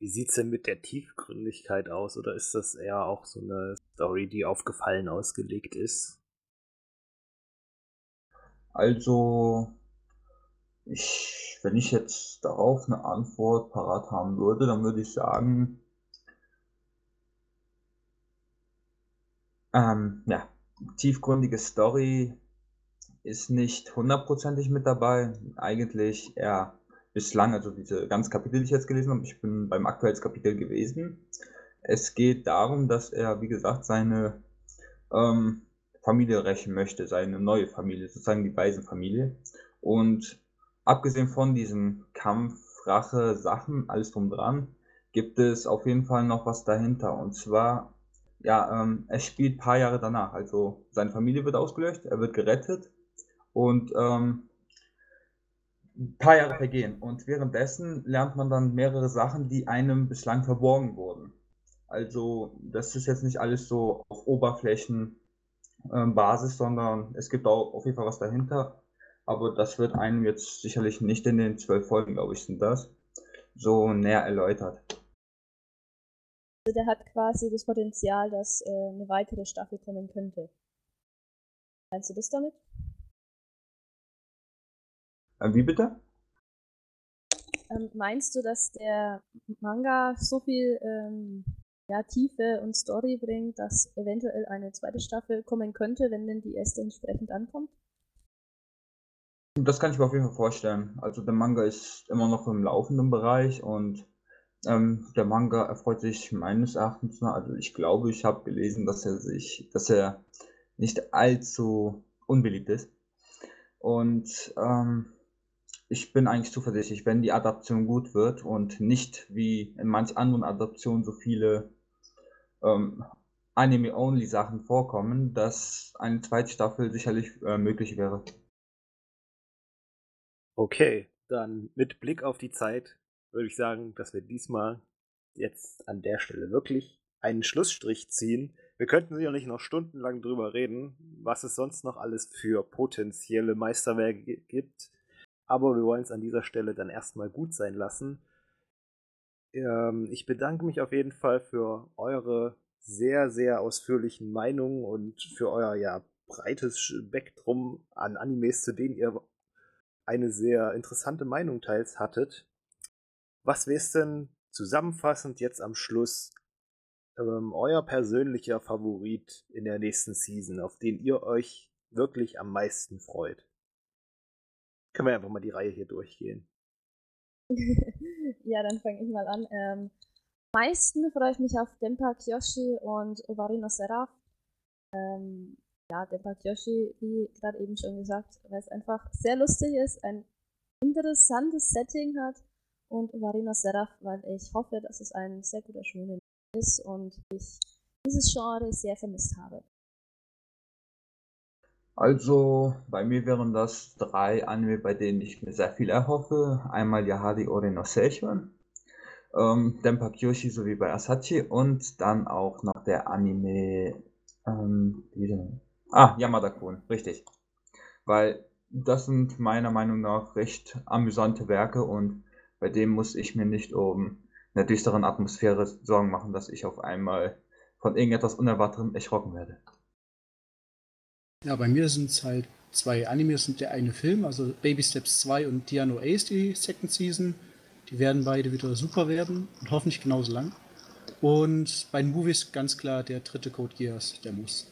Wie sieht es denn mit der Tiefgründigkeit aus? Oder ist das eher auch so eine Story, die auf Gefallen ausgelegt ist? Also, ich, wenn ich jetzt darauf eine Antwort parat haben würde, dann würde ich sagen, ähm, ja, tiefgründige Story ist nicht hundertprozentig mit dabei. Eigentlich eher bislang, also diese ganzen Kapitel, die ich jetzt gelesen habe, ich bin beim aktuellen Kapitel gewesen. Es geht darum, dass er, wie gesagt, seine ähm, Familie rächen möchte, seine neue Familie, sozusagen die Waisenfamilie. Und abgesehen von diesem Kampf, Rache, Sachen, alles drum dran, gibt es auf jeden Fall noch was dahinter. Und zwar, ja, ähm, er spielt ein paar Jahre danach. Also seine Familie wird ausgelöscht, er wird gerettet und ähm, ein paar Jahre vergehen. Und währenddessen lernt man dann mehrere Sachen, die einem bislang verborgen wurden. Also das ist jetzt nicht alles so auf Oberflächenbasis, ähm, sondern es gibt auch auf jeden Fall was dahinter. Aber das wird einem jetzt sicherlich nicht in den zwölf Folgen, glaube ich, sind das, so näher erläutert. Also der hat quasi das Potenzial, dass äh, eine weitere Staffel kommen könnte. Meinst du das damit? Äh, wie bitte? Ähm, meinst du, dass der Manga so viel ähm, ja, Tiefe und Story bringt, dass eventuell eine zweite Staffel kommen könnte, wenn denn die erste entsprechend ankommt? Das kann ich mir auf jeden Fall vorstellen. Also der Manga ist immer noch im laufenden Bereich und ähm, der Manga erfreut sich meines Erachtens nach, also ich glaube, ich habe gelesen, dass er sich, dass er nicht allzu unbeliebt ist. Und ähm, ich bin eigentlich zuversichtlich, wenn die Adaption gut wird und nicht wie in manch anderen Adaptionen so viele ähm, Anime-Only-Sachen vorkommen, dass eine zweite Staffel sicherlich äh, möglich wäre. Okay, dann mit Blick auf die Zeit würde ich sagen, dass wir diesmal jetzt an der Stelle wirklich einen Schlussstrich ziehen. Wir könnten sicherlich noch stundenlang drüber reden, was es sonst noch alles für potenzielle Meisterwerke gibt. Aber wir wollen es an dieser Stelle dann erstmal gut sein lassen. Ähm, ich bedanke mich auf jeden Fall für eure sehr, sehr ausführlichen Meinungen und für euer ja breites Spektrum an Animes, zu denen ihr eine sehr interessante Meinung teils hattet. Was wäre es denn zusammenfassend jetzt am Schluss ähm, euer persönlicher Favorit in der nächsten Season, auf den ihr euch wirklich am meisten freut? Können wir einfach mal die Reihe hier durchgehen. (laughs) ja, dann fange ich mal an. Ähm, meisten freue ich mich auf Dempa Kyoshi und Ovarino Seraph. Ähm, ja, Dempa Kyoshi, wie gerade eben schon gesagt, weil es einfach sehr lustig ist, ein interessantes Setting hat und Ovarino Seraph, weil ich hoffe, dass es ein sehr guter Shonen ist und ich dieses Genre sehr vermisst habe. Also, bei mir wären das drei Anime, bei denen ich mir sehr viel erhoffe. Einmal Yahari Ore no Seishun, ähm, Denpa Kyoshi sowie bei Asachi und dann auch noch der Anime, ähm, Ah, Yamada-kun, richtig. Weil das sind meiner Meinung nach recht amüsante Werke und bei dem muss ich mir nicht um eine düsteren Atmosphäre Sorgen machen, dass ich auf einmal von irgendetwas Unerwartetem erschrocken werde. Ja, bei mir sind es halt zwei Animes und der eine Film, also Baby Steps 2 und Diano Ace, die Second Season. Die werden beide wieder super werden und hoffentlich genauso lang. Und bei den Movies ganz klar der dritte Code Geass, der muss.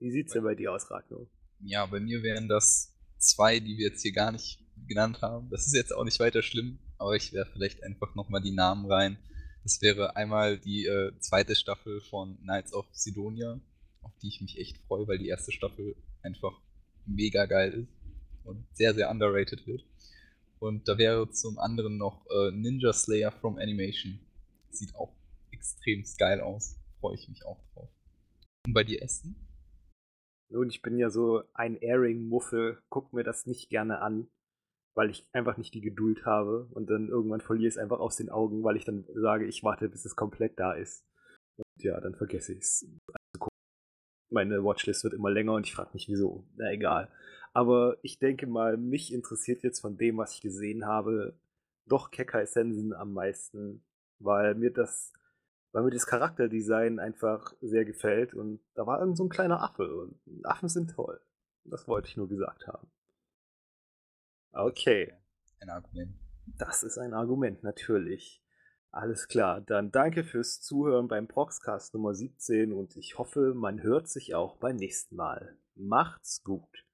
Wie sieht's denn bei dir aus, Ragnar? Ja, bei mir wären das zwei, die wir jetzt hier gar nicht genannt haben. Das ist jetzt auch nicht weiter schlimm, aber ich werfe vielleicht einfach nochmal die Namen rein. Das wäre einmal die äh, zweite Staffel von Knights of Sidonia auf die ich mich echt freue, weil die erste Staffel einfach mega geil ist und sehr, sehr underrated wird. Und da wäre zum anderen noch äh, Ninja Slayer from Animation. Sieht auch extrem geil aus. Freue ich mich auch drauf. Und bei dir Essen? Nun, ich bin ja so ein Airing-Muffel, guck mir das nicht gerne an, weil ich einfach nicht die Geduld habe und dann irgendwann verliere ich es einfach aus den Augen, weil ich dann sage, ich warte, bis es komplett da ist. Und ja, dann vergesse ich es meine Watchlist wird immer länger und ich frage mich, wieso. Na egal. Aber ich denke mal, mich interessiert jetzt von dem, was ich gesehen habe, doch Kekai Sensen am meisten, weil mir das, weil mir das Charakterdesign einfach sehr gefällt und da war irgend so ein kleiner Affe und Affen sind toll. Das wollte ich nur gesagt haben. Okay. Ein Argument. Das ist ein Argument, natürlich. Alles klar, dann danke fürs Zuhören beim Proxcast Nummer 17 und ich hoffe, man hört sich auch beim nächsten Mal. Macht's gut.